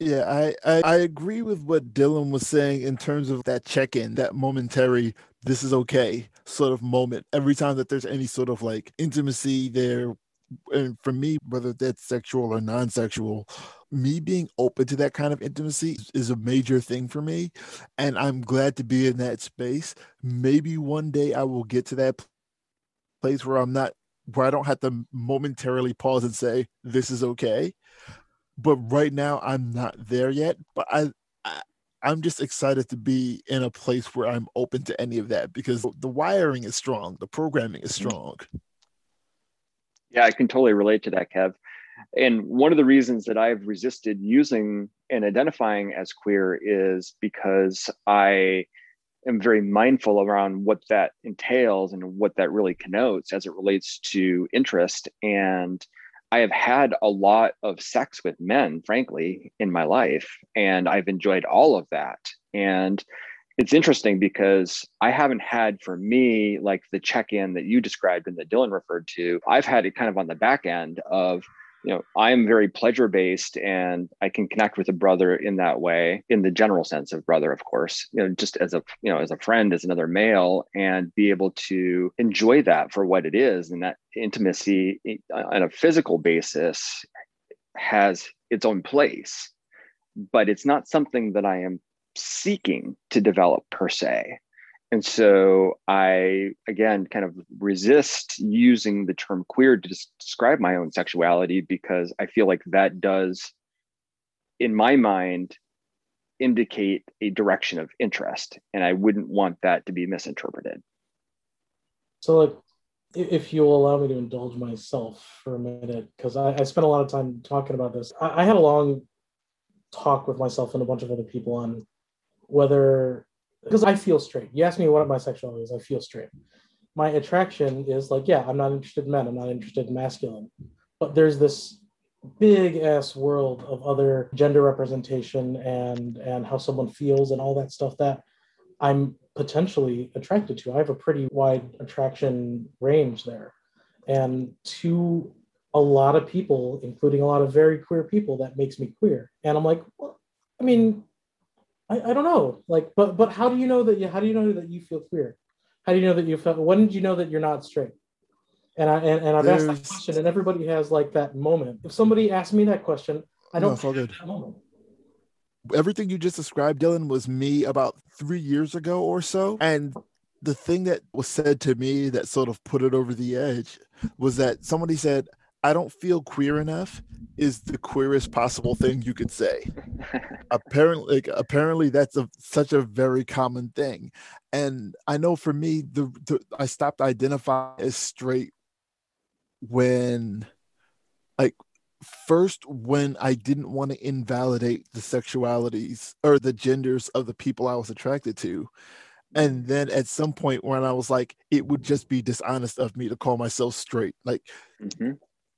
Yeah, I, I, I agree with what Dylan was saying in terms of that check in, that momentary, this is okay sort of moment. Every time that there's any sort of like intimacy there, and for me, whether that's sexual or non sexual, me being open to that kind of intimacy is a major thing for me. And I'm glad to be in that space. Maybe one day I will get to that place where I'm not, where I don't have to momentarily pause and say, this is okay but right now I'm not there yet. But I I'm just excited to be in a place where I'm open to any of that because the wiring is strong, the programming is mm-hmm. strong. Yeah, I can totally relate to that, Kev. And one of the reasons that I've resisted using and identifying as queer is because I am very mindful around what that entails and what that really connotes as it relates to interest and I have had a lot of sex with men, frankly, in my life, and I've enjoyed all of that. And it's interesting because I haven't had for me like the check in that you described and that Dylan referred to. I've had it kind of on the back end of you know i'm very pleasure based and i can connect with a brother in that way in the general sense of brother of course you know just as a you know as a friend as another male and be able to enjoy that for what it is. And that intimacy eh, on a physical basis has its own place but it's not something that i am seeking to develop per se and so I, again, kind of resist using the term queer to describe my own sexuality because I feel like that does, in my mind, indicate a direction of interest. And I wouldn't want that to be misinterpreted. So, like, if you'll allow me to indulge myself for a minute, because I, I, spent a lot of time talking about this, I, I had a long talk with myself and a bunch of other people on whether because I feel straight. You ask me what my sexuality is, I feel straight. My attraction is like, yeah, I'm not interested in men, I'm not interested in masculine. But there's this big ass world of other gender representation and and how someone feels and all that stuff that I'm potentially attracted to. I have a pretty wide attraction range there. And to a lot of people, including a lot of very queer people, that makes me queer. And I'm like, well, I mean, I, I don't know. Like, but but how do you know that you how do you know that you feel queer? How do you know that you felt when did you know that you're not straight? And I and, and I've There's... asked that question, and everybody has like that moment. If somebody asked me that question, I don't no, good. that moment. Everything you just described, Dylan, was me about three years ago or so. And the thing that was said to me that sort of put it over the edge was that somebody said, I don't feel queer enough is the queerest possible thing you could say. apparently, like, apparently that's a, such a very common thing. And I know for me, the, the I stopped identifying as straight when, like, first when I didn't want to invalidate the sexualities or the genders of the people I was attracted to. And then at some point when I was like, it would just be dishonest of me to call myself straight. Like mm-hmm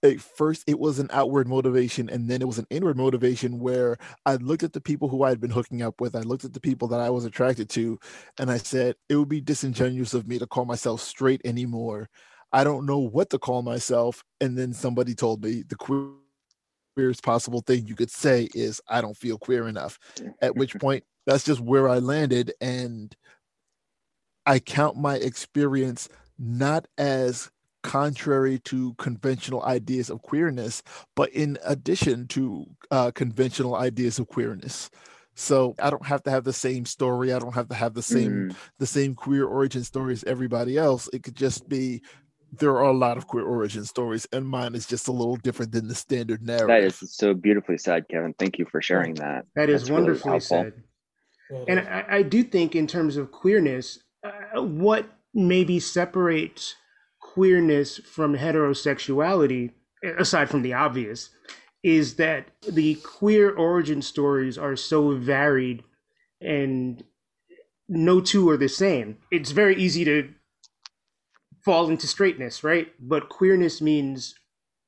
at first it was an outward motivation and then it was an inward motivation where I looked at the people who I had been hooking up with, I looked at the people that I was attracted to, and I said, it would be disingenuous of me to call myself straight anymore. I don't know what to call myself. And then somebody told me the queerest possible thing you could say is, I don't feel queer enough. At which point, that's just where I landed. And I count my experience not as contrary to conventional ideas of queerness, but in addition to uh, conventional ideas of queerness. So I don't have to have the same story. I don't have to have the same mm. the same queer origin stories everybody else. It could just be there are a lot of queer origin stories, and mine is just a little different than the standard narrative. That is so beautifully said, Kevin. Thank you for sharing that. That is That's wonderfully really said. And I, I, do think, in terms of queerness, uh, what maybe separates queerness from heterosexuality, aside from the obvious, is that the queer origin stories are so varied and no two are the same. It's very easy to fall into straightness, right? But queerness means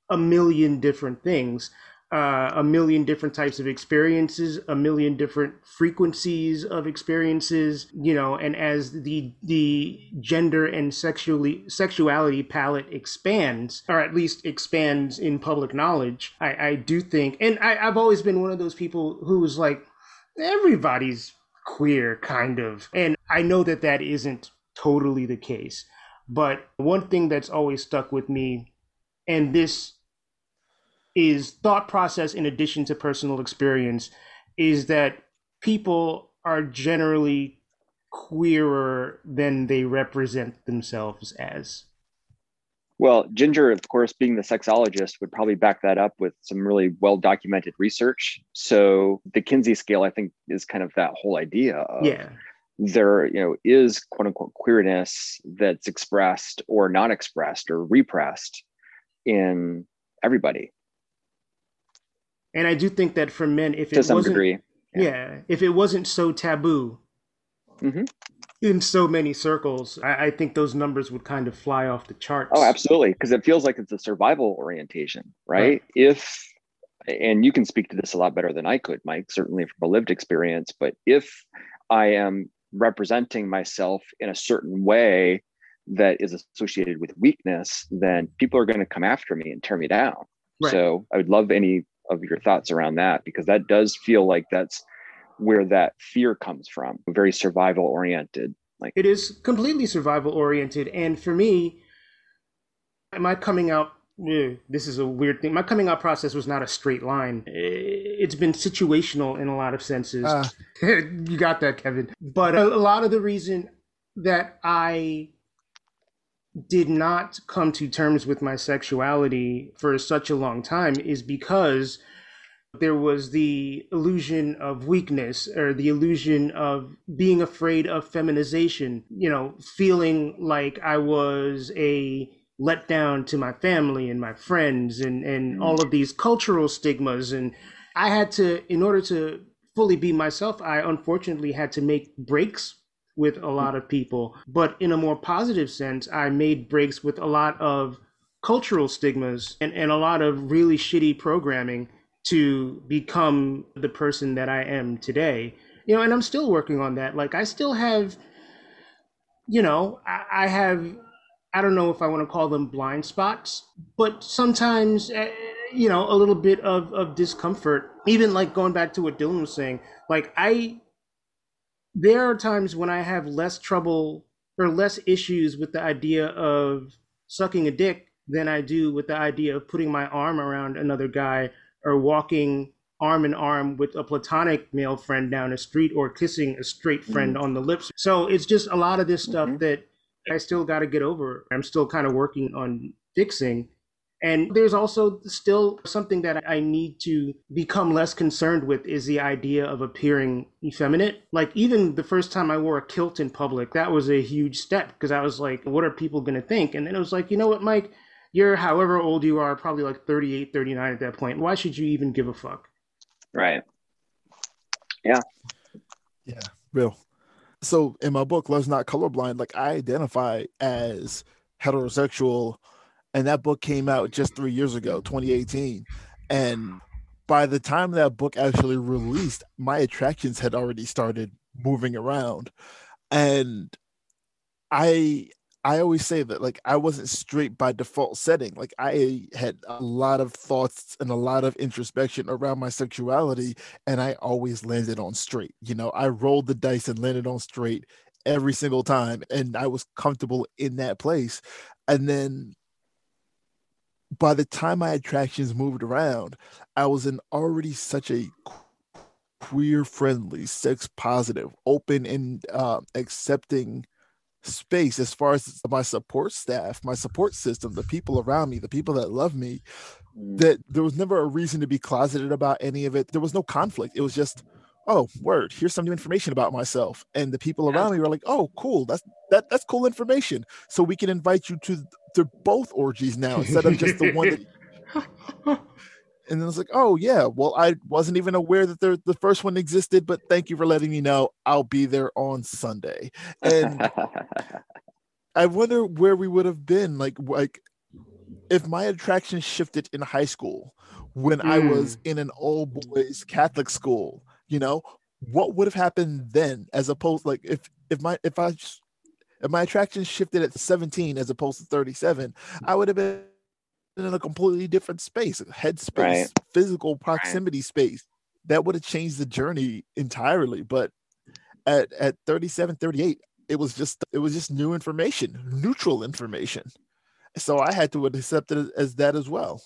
a million different things uh, a million different types of experiences, a million different frequencies of experiences, you know, and as the the gender and sexually sexuality palette expands, or at least expands in public knowledge, I, I do think, and I, I've always been one of those people who was like, everybody's queer, kind of, and I know that that isn't totally the case, but one thing that's always stuck with me, and this is thought process in addition to personal experience is that people are generally queerer than they represent themselves as. Well, Ginger, of course, being the sexologist, would probably back that up with some really well documented research. So the Kinsey scale, I think, is kind of that whole idea of yeah. there, you know, is quote unquote queerness that's expressed or not expressed or repressed in everybody and I do think that for men, if to it wasn't, degree, yeah. yeah. if it wasn't so taboo mm-hmm. in so many circles, I, I, think those numbers would kind of fly off the charts. Oh, absolutely, because it feels like it's a survival orientation, right? right? If and you can speak to this a lot better than I could, Mike, certainly from a lived experience. But if I am representing myself in a certain way that is associated with weakness, then people are going to come after me and tear me down. Right. So I would love any of your thoughts around that because that does feel like that's where that fear comes from very survival oriented like it is completely survival oriented and for me my coming out this is a weird thing my coming out process was not a straight line. It's been situational in a lot of senses. Uh. you got that kevin. But a, a lot of the reason that i did not come to terms with my sexuality for such a long time is because there was the illusion of weakness or the illusion of being afraid of feminization, you know, feeling like I was a letdown to my family and my friends and, and mm. all of these cultural stigmas. And I had to, in order to fully be myself, I unfortunately had to make breaks with a lot of people. But in a more positive sense, I made breaks with a lot of cultural stigmas and, and a lot of really shitty programming to become the person that I am today. You know, and I'm still working on that. Like I still have, you know, I, I have I don't know if I want to call them blind spots, but sometimes, uh, you know, a little bit of, of discomfort. Even like going back to what Dylan was saying, like I, there are times when I have less trouble or less issues with the idea of sucking a dick than I do with the idea of putting my arm around another guy or walking arm in arm with a platonic male friend down a street or kissing a straight friend mm-hmm. on the lips. So it's just a lot of this stuff mm-hmm. that I still got to get over. I'm still kind of working on fixing. And there's also still something that I need to become less concerned with is the idea of appearing effeminate. Like, even the first time I wore a kilt in public, that was a huge step because I was like, what are people going to think? And then it was like, you know what, Mike? You're however old you are, probably like 38, 39 at that point. Why should you even give a fuck? Right. Yeah. Yeah, real so in my book love's not colorblind like i identify as heterosexual and that book came out just three years ago 2018 and by the time that book actually released my attractions had already started moving around and i I always say that like I wasn't straight by default setting. Like I had a lot of thoughts and a lot of introspection around my sexuality, and I always landed on straight. You know, I rolled the dice and landed on straight every single time, and I was comfortable in that place. And then by the time my attractions moved around, I was in already such a queer friendly, sex positive, open and uh, accepting space as far as my support staff, my support system, the people around me, the people that love me, mm. that there was never a reason to be closeted about any of it. There was no conflict. It was just, oh, word, here's some new information about myself. And the people around me were like, oh, cool, that's that that's cool information. So we can invite you to to both orgies now instead of just the one that and then it's like, oh yeah, well I wasn't even aware that the the first one existed, but thank you for letting me know. I'll be there on Sunday. And I wonder where we would have been, like like if my attraction shifted in high school when mm. I was hmm. in an all boys Catholic school, you know, what would have happened then as opposed like if if my if I if my attraction shifted at 17 as opposed to 37, I would have been in a completely different space, headspace, right. physical proximity right. space. That would have changed the journey entirely. But at at 37, 38, it was just it was just new information, neutral information. So I had to accept it as that as well.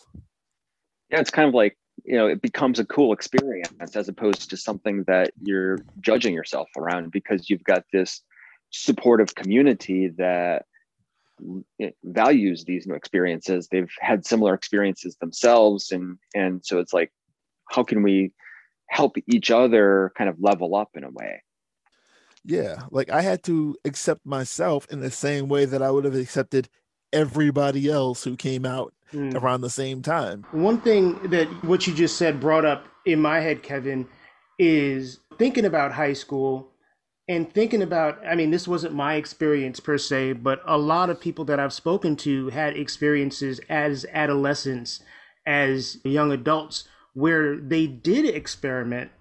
Yeah, it's kind of like you know it becomes a cool experience as opposed to something that you're judging yourself around because you've got this supportive community that eh, values these new experiences. They've had similar experiences themselves and and so it's like how can we help each other kind of level up in a way? Yeah like i had to accept myself in the same way that i would have accepted everybody else who came out mm. around the same time one thing that what you just said brought up in my head kevin is thinking about high school and thinking about i mean this wasn't my experience per se but a lot of people that i've spoken to had experiences as adolescents as young adults where they did experiment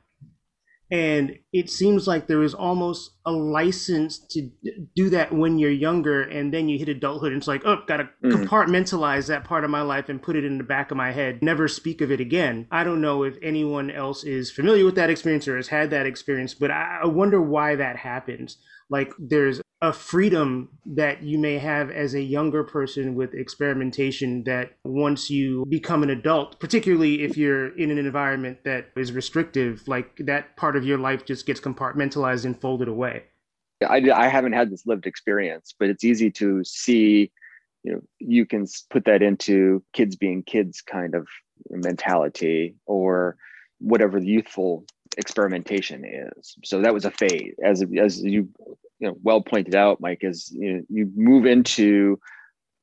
and it seems like there is almost a license to do that when you're younger and then you hit adulthood and it's like oh gotta mm. compartmentalize that part of my life and put it in the back of my head. Never speak of it again. I don't know if anyone else is familiar with that experience or has had that experience but i wonder why that happens. Like there's a freedom that you may have as a younger person with experimentation that once you become an adult, particularly if you're in an environment that is restrictive, like that part of your life just gets compartmentalized and folded away. I, I haven't had this lived experience, but it's easy to see, you know, you can put that into kids being kids kind of mentality or whatever the youthful experimentation is. So that was a phase, as as you you know well pointed out, Mike. is you know, you move into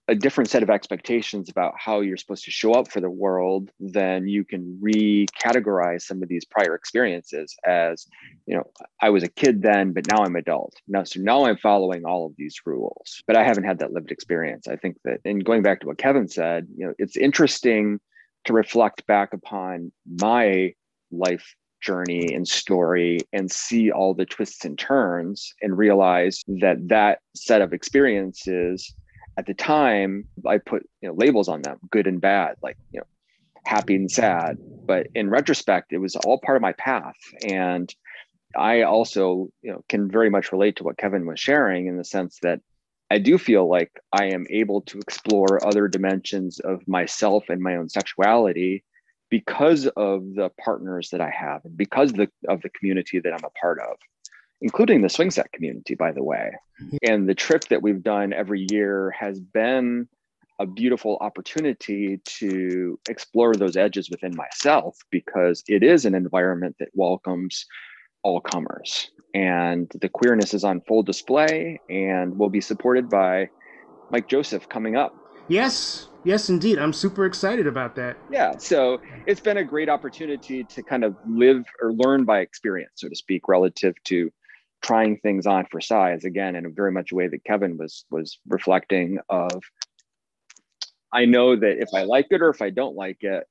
a different set of expectations about how you're supposed to show up for the world, then you can recategorize some of these prior experiences as, you know, I was a kid then, but now I'm adult. Now, so now I'm following all of these rules, but I haven't had that lived experience. I think that, and going back to what Kevin said, you know, it's interesting to reflect back upon my life journey and story and see all the twists and turns and realize that that set of experiences at the time i put you know labels on them good and bad like you know happy and sad. But in retrospect it was all part of my path. And i also you know can very much relate to what kevin was sharing in the sense that i do feel like i am able to explore other dimensions of myself and my own sexuality because of the partners that i have and because of the, of the community that i'm a part of including the swing set community, by the way. Mm-hmm. And the trip that we've done every year has been a beautiful opportunity to explore those edges within myself because it is an environment that welcomes all comers. And the queerness is on full display and will be supported by Mike Joseph coming up. Yes, yes, indeed. I'm super excited about that. Yeah. So it's been a great opportunity to kind of live or learn by experience, so to speak, relative to trying things on for size again in a very much way that kevin was was reflecting of i know that if i like it or if i don't like it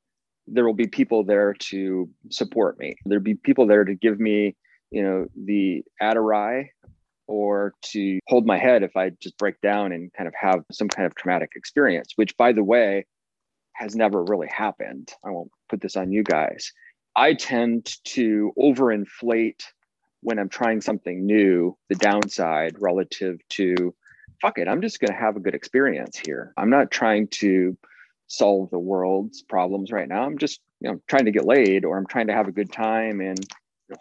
there will be people there to support me there'll be people there to give me you know the Adderall or to hold my head if i just break down and kind of have some kind of traumatic experience which by the way has never really happened i won't put this on you guys i tend to overinflate when I'm trying something new, the downside relative to fuck it, I'm just going to have a good experience here. I'm not trying to solve the world's problems right now. I'm just, you know, trying to get laid or I'm trying to have a good time and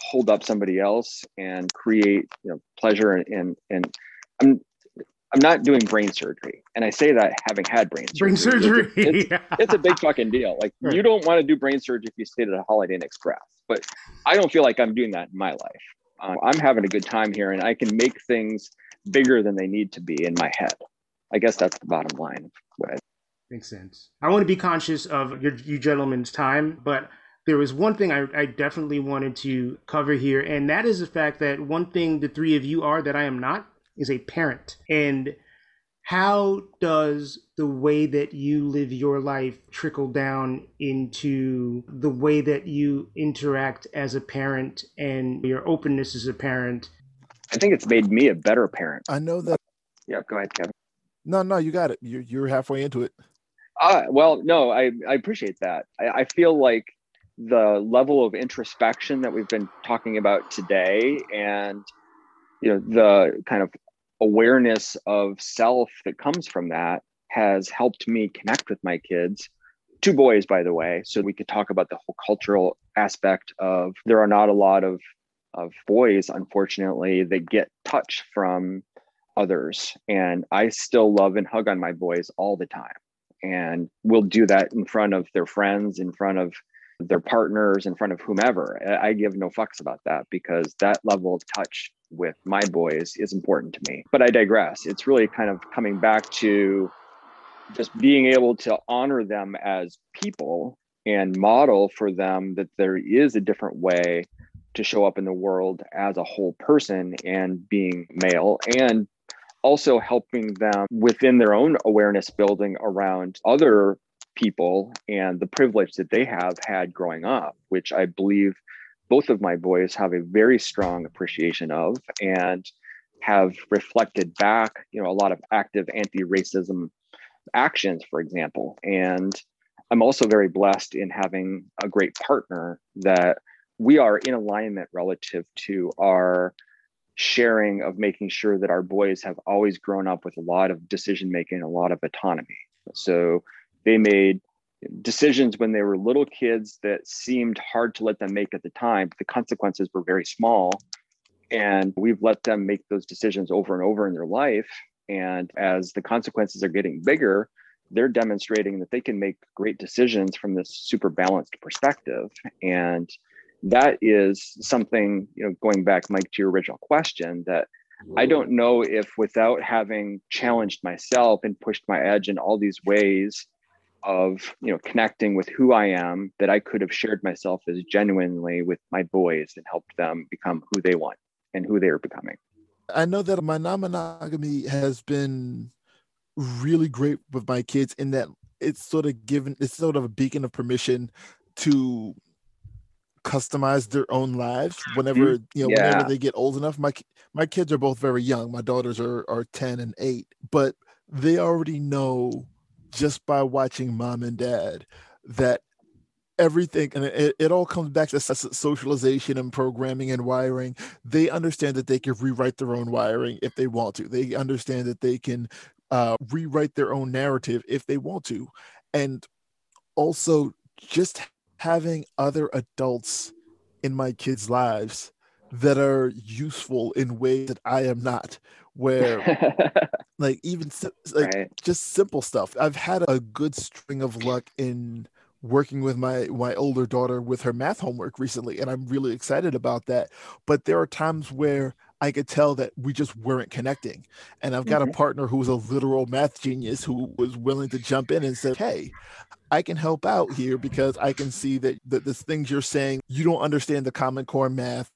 hold up somebody else and create, you know, pleasure and and, and I'm I'm not doing brain surgery. And I say that having had brain surgery. Brain surgery. It's, a, it's, it's a big fucking deal. Like right. you don't want to do brain surgery if you stayed at a Holiday Inn Express. But I don't feel like I'm doing that in my life um, I'm having a good time here and I can make things bigger than they need to be in my head. I guess that's the bottom line. Makes sense. I want to be conscious of your, you gentlemen's time, but there was one thing I, I definitely wanted to cover here, and that is the fact that one thing the three of you are that I am not is a parent. And how does the way that you live your life trickle down into the way that you interact as a parent and your openness as a parent? I think it's made me a better parent. I know that. Yeah, go ahead, Kevin. No, no, you got it. You're, you're halfway into it. Uh, well, no, I, I appreciate that. I, I feel like the level of introspection that we've been talking about today and you know the kind of awareness of self that comes from that has helped me connect with my kids. Two boys by the way so we could talk about the whole cultural aspect of there are not a lot of of boys unfortunately that get touch from others. And i still love and hug on my boys all the time. And we'll do that in front of their friends in front of their partners in front of whomever i give no fucks about that because that level of touch with my boys is important to me. But I digress. It's really kind of coming back to just being able to honor them as people and model for them that there is a different way to show up in the world as a whole person and being male and also helping them within their own awareness building around other people and the privilege that they have had growing up which i believe both of my boys have a very strong appreciation of and have reflected back, you know, a lot of active anti-racism actions, for example. And I'm also very blessed in having a great partner that we are in alignment relative to our sharing of making sure that our boys have always grown up with a lot of decision making, a lot of autonomy. So they made decisions when they were little kids that seemed hard to let them make at the time, but the consequences were very small. And we've let them make those decisions over and over in their life. And as the consequences are getting bigger, they're demonstrating that they can make great decisions from this super balanced perspective. And that is something, you know, going back, Mike, to your original question, that I don't know if without having challenged myself and pushed my edge in all these ways of you know connecting with who I am that I could have shared myself as genuinely with my boys and helped them become who they want and who they are becoming. I know that my non-monogamy has been really great with my kids in that it's sort of given it's sort of a beacon of permission to customize their own lives whenever mm-hmm. you know yeah. whenever they get old enough my my kids are both very young my daughters are are 10 and 8 but they already know just by watching mom and dad that everything and it, it all comes back to socialization and programming and wiring. They understand that they can rewrite their own wiring if they want to. They understand that they can uh, rewrite their own narrative if they want to. And also just having other adults in my kids lives that are useful in ways that i am not where like even like right. just simple stuff i've had a good string of luck in working with my my older daughter with her math homework recently and i'm really excited about that but there are times where i could tell that we just weren't connecting and i've got mm-hmm. a partner who's a literal math genius who was willing to jump in and say hey i can help out here because i can see that, that the things you're saying you don't understand the common core math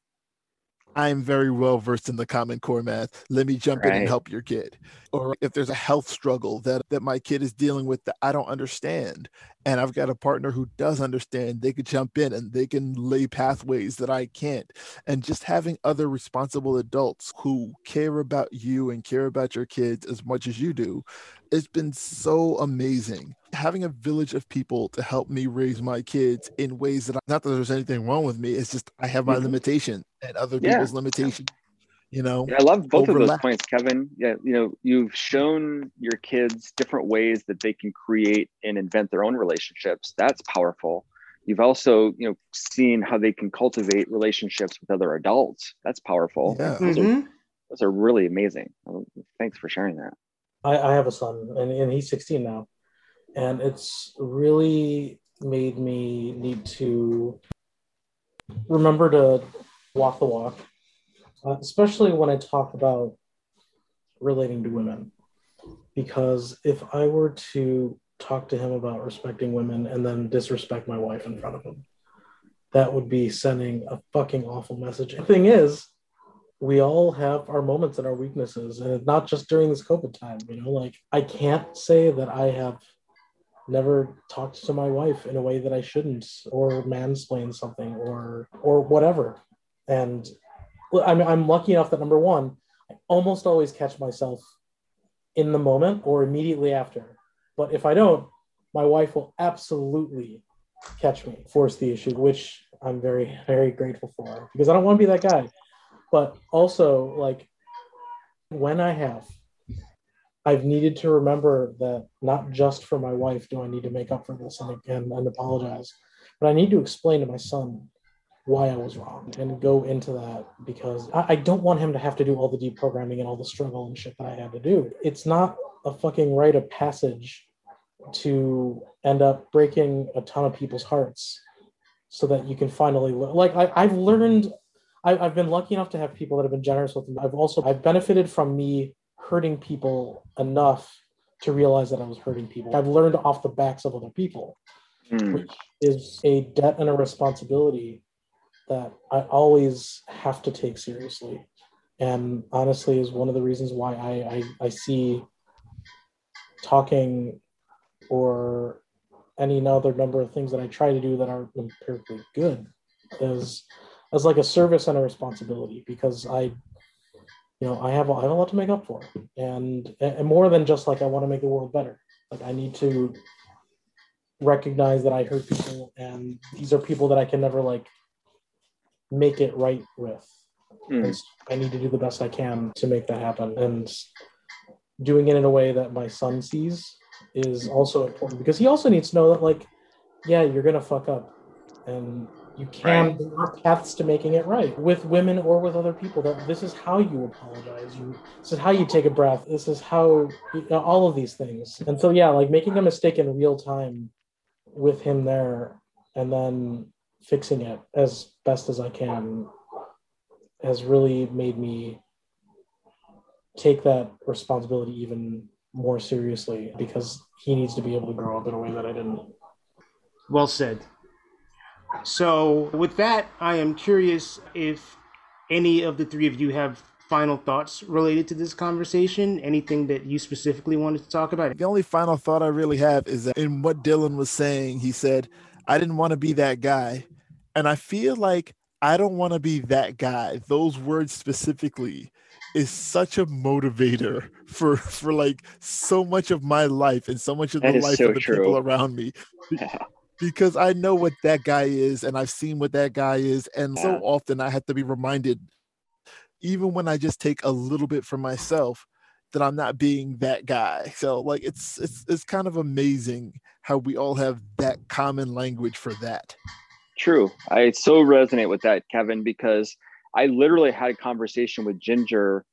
I'm very well versed in the Common Core math. Let me jump right. in and help your kid. Or if there's a health struggle that, that my kid is dealing with that I don't understand, and I've got a partner who does understand, they could jump in and they can lay pathways that I can't. And just having other responsible adults who care about you and care about your kids as much as you do it's been so amazing having a village of people to help me raise my kids in ways that I, not that there's anything wrong with me it's just i have my mm-hmm. limitation and other yeah. people's limitation you know yeah, i love both overlap. of those points kevin yeah you know you've shown your kids different ways that they can create and invent their own relationships that's powerful you've also you know seen how they can cultivate relationships with other adults that's powerful yeah. those, mm-hmm. are, those are really amazing thanks for sharing that I, I have a son and, and he's 16 now. And it's really made me need to remember to walk the walk, uh, especially when I talk about relating to women. Because if I were to talk to him about respecting women and then disrespect my wife in front of him, that would be sending a fucking awful message. The thing is, we all have our moments and our weaknesses and not just during this covid time you know like i can't say that i have never talked to my wife in a way that i shouldn't or mansplain something or or whatever. And i'm, I'm lucky enough that number one i almost always catch myself in the moment or immediately after. But if i don't my wife will absolutely catch me force the issue which i'm very very grateful for because i don't want to be that guy. But also like when I have, I've needed to remember that not just for my wife do I need to make up for this and again and apologize, but I need to explain to my son why I was wrong and go into that because I, I don't want him to have to do all the deprogramming and all the struggle and shit that I had to do. It's not a fucking rite of passage to end up breaking a ton of people's hearts so that you can finally like I, I've learned I, have been lucky enough to have people that have been generous with me. I've also I've benefited from me hurting people enough to realize that I was hurting people. I've learned off the backs of other people, mm. which is a debt and a responsibility that I always have to take seriously. And honestly, is one of the reasons why I, I, I see talking or any other number of things that I try to do that are empirically good is as like a service and a responsibility because I, you know, I have I have a lot to make up for, and and more than just like I want to make the world better. Like I need to recognize that I hurt people, and these are people that I can never like make it right with. Mm. I need to do the best I can to make that happen, and doing it in a way that my son sees is also important because he also needs to know that like, yeah, you're gonna fuck up, and you can right. there are paths to making it right with women or with other people that this is how you apologize you this is how you take a breath this is how you know, all of these things and so yeah like making a mistake in real time with him there and then fixing it as best as i can has really made me take that responsibility even more seriously because he needs to be able to grow up in a way that I didn't. Well said. So, with that, I am curious if any of the three of you have final thoughts related to this conversation? Anything that you specifically wanted to talk about? The only final thought I really have is that in what Dylan was saying, he said, I didn't want to be that guy. And I feel like I don't want to be that guy. Those words specifically is such a motivator for for like so much of my life and so much of the life so of the true. people around me. Yeah because I know what that guy is and I've seen what that guy is. And yeah. so often I have to be reminded, even when I just take a little bit for myself, that I'm not being that guy. So like it's it's it's kind of amazing how we all have that common language for that. True. I so resonate with that, Kevin, because I literally had a conversation with Ginger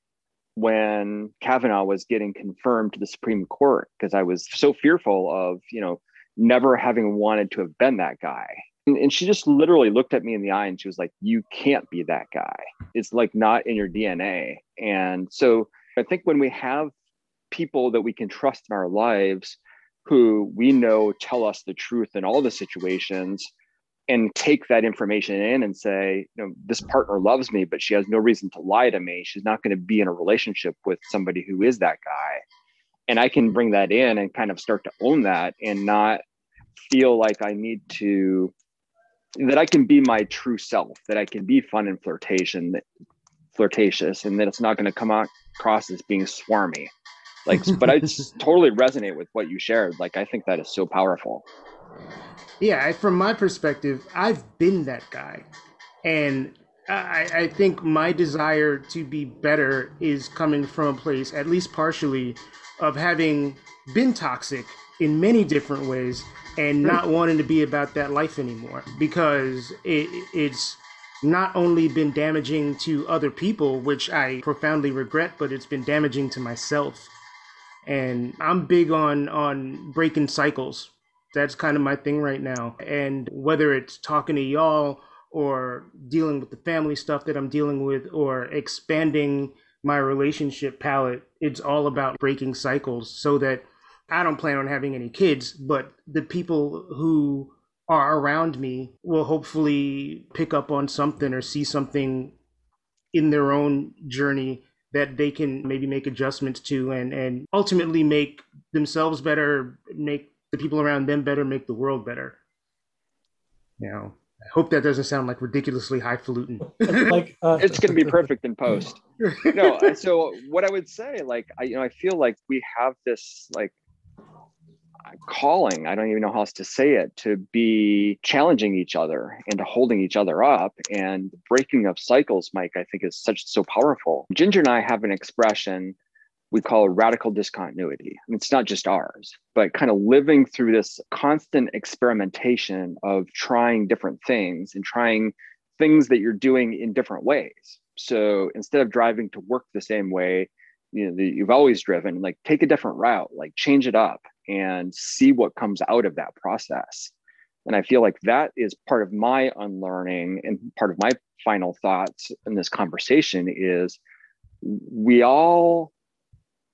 when Kavanaugh was getting confirmed to the Supreme Court because I was so fearful of, you know, never having wanted to have been that guy. And, and she just literally looked at me in the eye and she was like, You can't be that guy. It's like not in your DNA. And so I think when we have people that we can trust in our lives who we know tell us the truth in all the situations and take that information in and say, you know, this partner loves me, but she has no reason to lie to me. She's not going to be in a relationship with somebody who is that guy and I can bring that in and kind of start to own that and not feel like I need to that I can be my true self, that I can be fun and flirtation, that flirtatious, and that it's not going to come across as being swarmy. Like, but I just totally resonate with what you shared. Like, I think that is so powerful. Yeah, from my perspective, I've been that guy, and I, I think my desire to be better is coming from a place, at least partially, of having been toxic in many different ways and hmm. not wanting to be about that life anymore because it, it's not only been damaging to other people, which I profoundly regret, but it's been damaging to myself. And I'm big on on breaking cycles. That's kind of my thing right now. And whether it's talking to y'all or dealing with the family stuff that I'm dealing with or expanding my relationship palette, it's all about breaking cycles so that I don't plan on having any kids, but the people who are around me will hopefully pick up on something or see something in their own journey that they can maybe make adjustments to and and ultimately make themselves better, make the people around them better, make the world better. You know. I hope that doesn't sound like ridiculously highfalutin. like uh, it's going to be perfect in post. no, so what I would say, like I, you know, I feel like we have this like calling. I don't even know how else to say it to be challenging each other and to holding each other up and breaking of cycles. Mike, I think is such so powerful. Ginger and I have an expression we call radical discontinuity. I mean, it's not just ours, but kind of living through this constant experimentation of trying different things and trying things that you're doing in different ways. So instead of driving to work the same way, you know, that you've always driven, like take a different route, like change it up and see what comes out of that process. And I feel like that is part of my unlearning and part of my final thoughts in this conversation is we all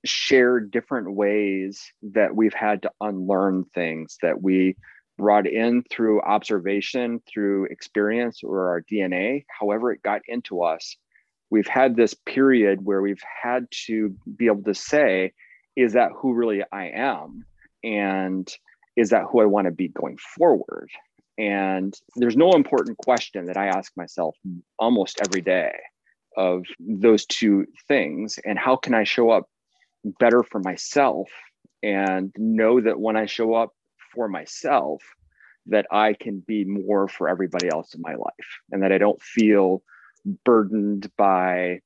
share different ways that we've had to unlearn things that we brought in through observation, through experience, or our DNA, however it got into us. We've had this period where we've had to be able to say, is that who really I am? And is that who I want to be going forward? And there's no important question that I ask myself almost every day of those two things. And how can I show up better for myself and know that when I show up for myself, that I can be more for everybody else in my life and that I don't feel burdened by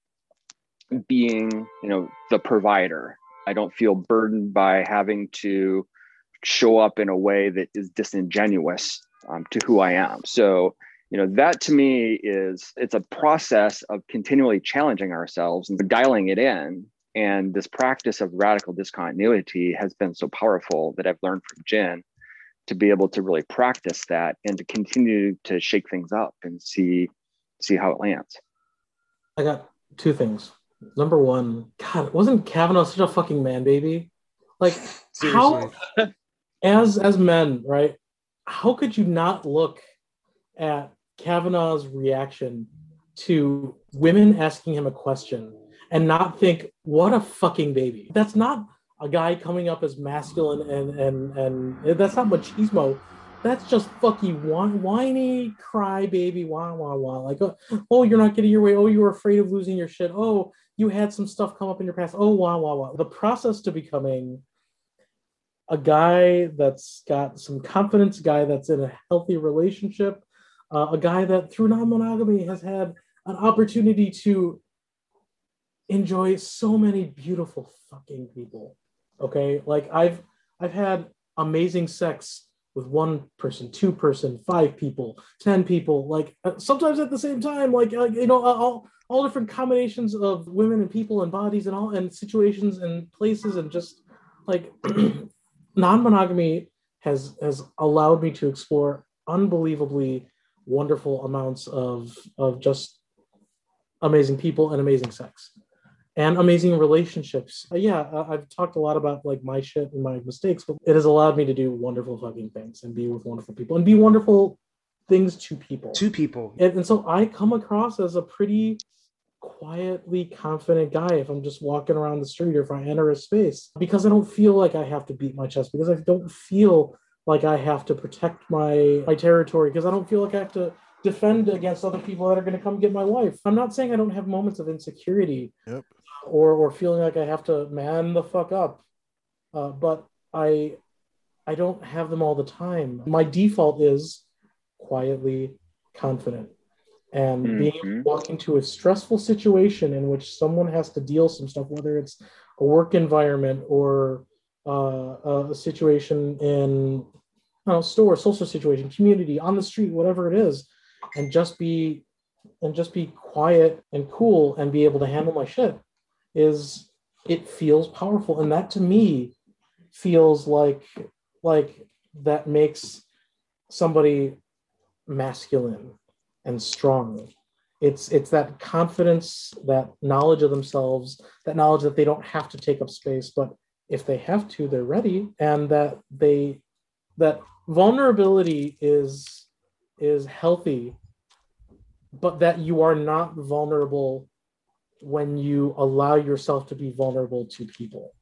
being, you know, the provider. I don't feel burdened by having to show up in a way that is disingenuous um, to who I am. So, you know, that to me is it's a process of continually challenging ourselves and dialing it in and this practice of radical discontinuity has been so powerful that I've learned from Jen to be able to really practice that and to continue to shake things up and see see how it lands. I got two things. Number one, God, wasn't Kavanaugh such a fucking man baby? Like how as as men, right? How could you not look at Kavanaugh's reaction to women asking him a question and not think, what a fucking baby? That's not a guy coming up as masculine and and and that's not machismo. That's just fucking whiny cry baby wah wah wah. Like, oh, you're not getting your way. Oh, you were afraid of losing your shit. Oh, you had some stuff come up in your past. Oh, wah wah wah. The process to becoming a guy that's got some confidence, a guy that's in a healthy relationship, uh, a guy that through non-monogamy has had an opportunity to enjoy so many beautiful fucking people. Okay, like I've I've had amazing sex with one person, two person, five people, ten people, like uh, sometimes at the same time, like uh, you know all all different combinations of women and people and bodies and all and situations and places and just like non-monogamy has has allowed me to explore unbelievably wonderful amounts of of just amazing people and amazing sex and amazing relationships. Uh, yeah, I've talked a lot about like my shit and my mistakes, but it has allowed me to do wonderful fucking things and be with wonderful people and be wonderful things to people. To people. And, and so I come across as a pretty quietly confident guy if I'm just walking around the street or if I enter a space because I don't feel like I have to beat my chest because I don't feel like I have to protect my my territory because I don't feel like I have to defend against other people that are going to come get my wife. I'm not saying I don't have moments of insecurity yep. Or or feeling like I have to man the fuck up, uh, but I I don't have them all the time. My default is quietly confident and mm-hmm. being able to walk into a stressful situation in which someone has to deal some stuff, whether it's a work environment or uh, a situation in know, store, social situation, community, on the street, whatever it is, and just be and just be quiet and cool and be able to handle my shit is it feels powerful and that to me feels like like that makes somebody masculine and strong. It's it's that confidence, that knowledge of themselves, that knowledge that they don't have to take up space, but if they have to, they're ready, and that they that vulnerability is is healthy, but that you are not vulnerable when you allow yourself to be vulnerable to people.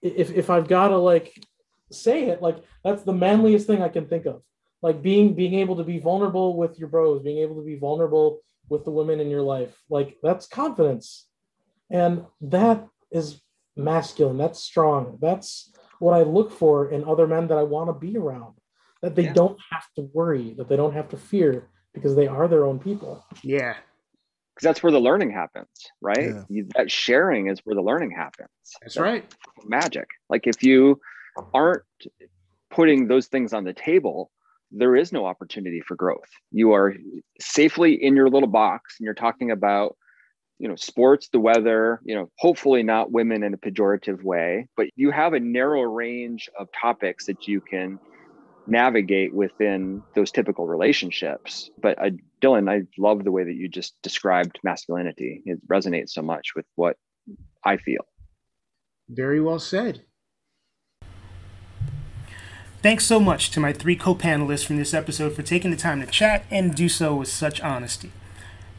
If if I've got to like say it, like that's the manliest thing I can think of like being being able to be vulnerable with your bros being able to be vulnerable with the women in your life like that's confidence and that is masculine that's strong that's what i look for in other men that i want to be around that they yeah. don't have to worry that they don't have to fear because they are their own people yeah because that's where the learning happens right yeah. that sharing is where the learning happens that's, that's right magic like if you aren't putting those things on the table there is no opportunity for growth. You are safely in your little box and you're talking about, you know, sports, the weather, you know, hopefully not women in a pejorative way, but you have a narrow range of topics that you can navigate within those typical relationships. But uh, Dylan, I love the way that you just described masculinity. It resonates so much with what I feel. Very well said. Thanks so much to my three co panelists from this episode for taking the time to chat and do so with such honesty.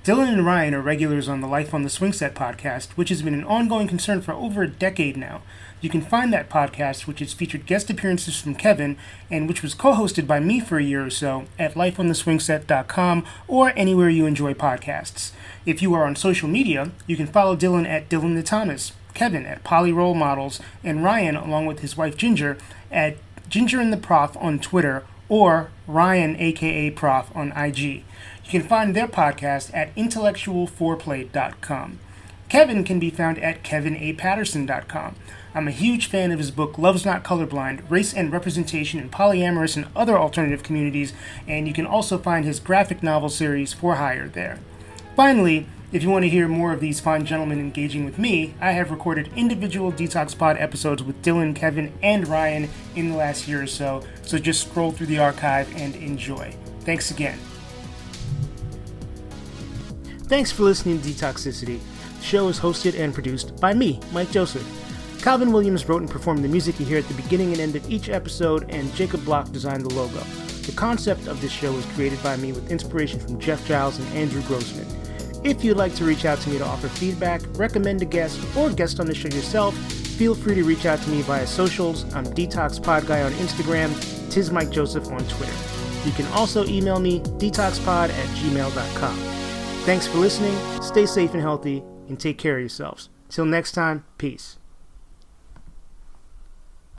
Dylan and Ryan are regulars on the Life on the Swing Set podcast, which has been an ongoing concern for over a decade now. You can find that podcast, which has featured guest appearances from Kevin and which was co hosted by me for a year or so, at lifeontheswingset.com or anywhere you enjoy podcasts. If you are on social media, you can follow Dylan at Dylan the Thomas, Kevin at Poly Role Models, and Ryan, along with his wife Ginger, at Ginger and the Prof on Twitter, or Ryan, aka Prof, on IG. You can find their podcast at intellectualforeplay.com. Kevin can be found at kevinapatterson.com. I'm a huge fan of his book Love's Not Colorblind Race and Representation in Polyamorous and Other Alternative Communities, and you can also find his graphic novel series For Hire there. Finally, if you want to hear more of these fine gentlemen engaging with me, I have recorded individual Detox Pod episodes with Dylan, Kevin, and Ryan in the last year or so, so just scroll through the archive and enjoy. Thanks again. Thanks for listening to Detoxicity. The show is hosted and produced by me, Mike Joseph. Calvin Williams wrote and performed the music you hear at the beginning and end of each episode, and Jacob Block designed the logo. The concept of this show was created by me with inspiration from Jeff Giles and Andrew Grossman. If you'd like to reach out to me to offer feedback, recommend a guest, or guest on the show yourself, feel free to reach out to me via socials. I'm Detox Pod Guy on Instagram, Tiz Mike Joseph on Twitter. You can also email me, detoxpod at gmail.com. Thanks for listening, stay safe and healthy, and take care of yourselves. Till next time, peace.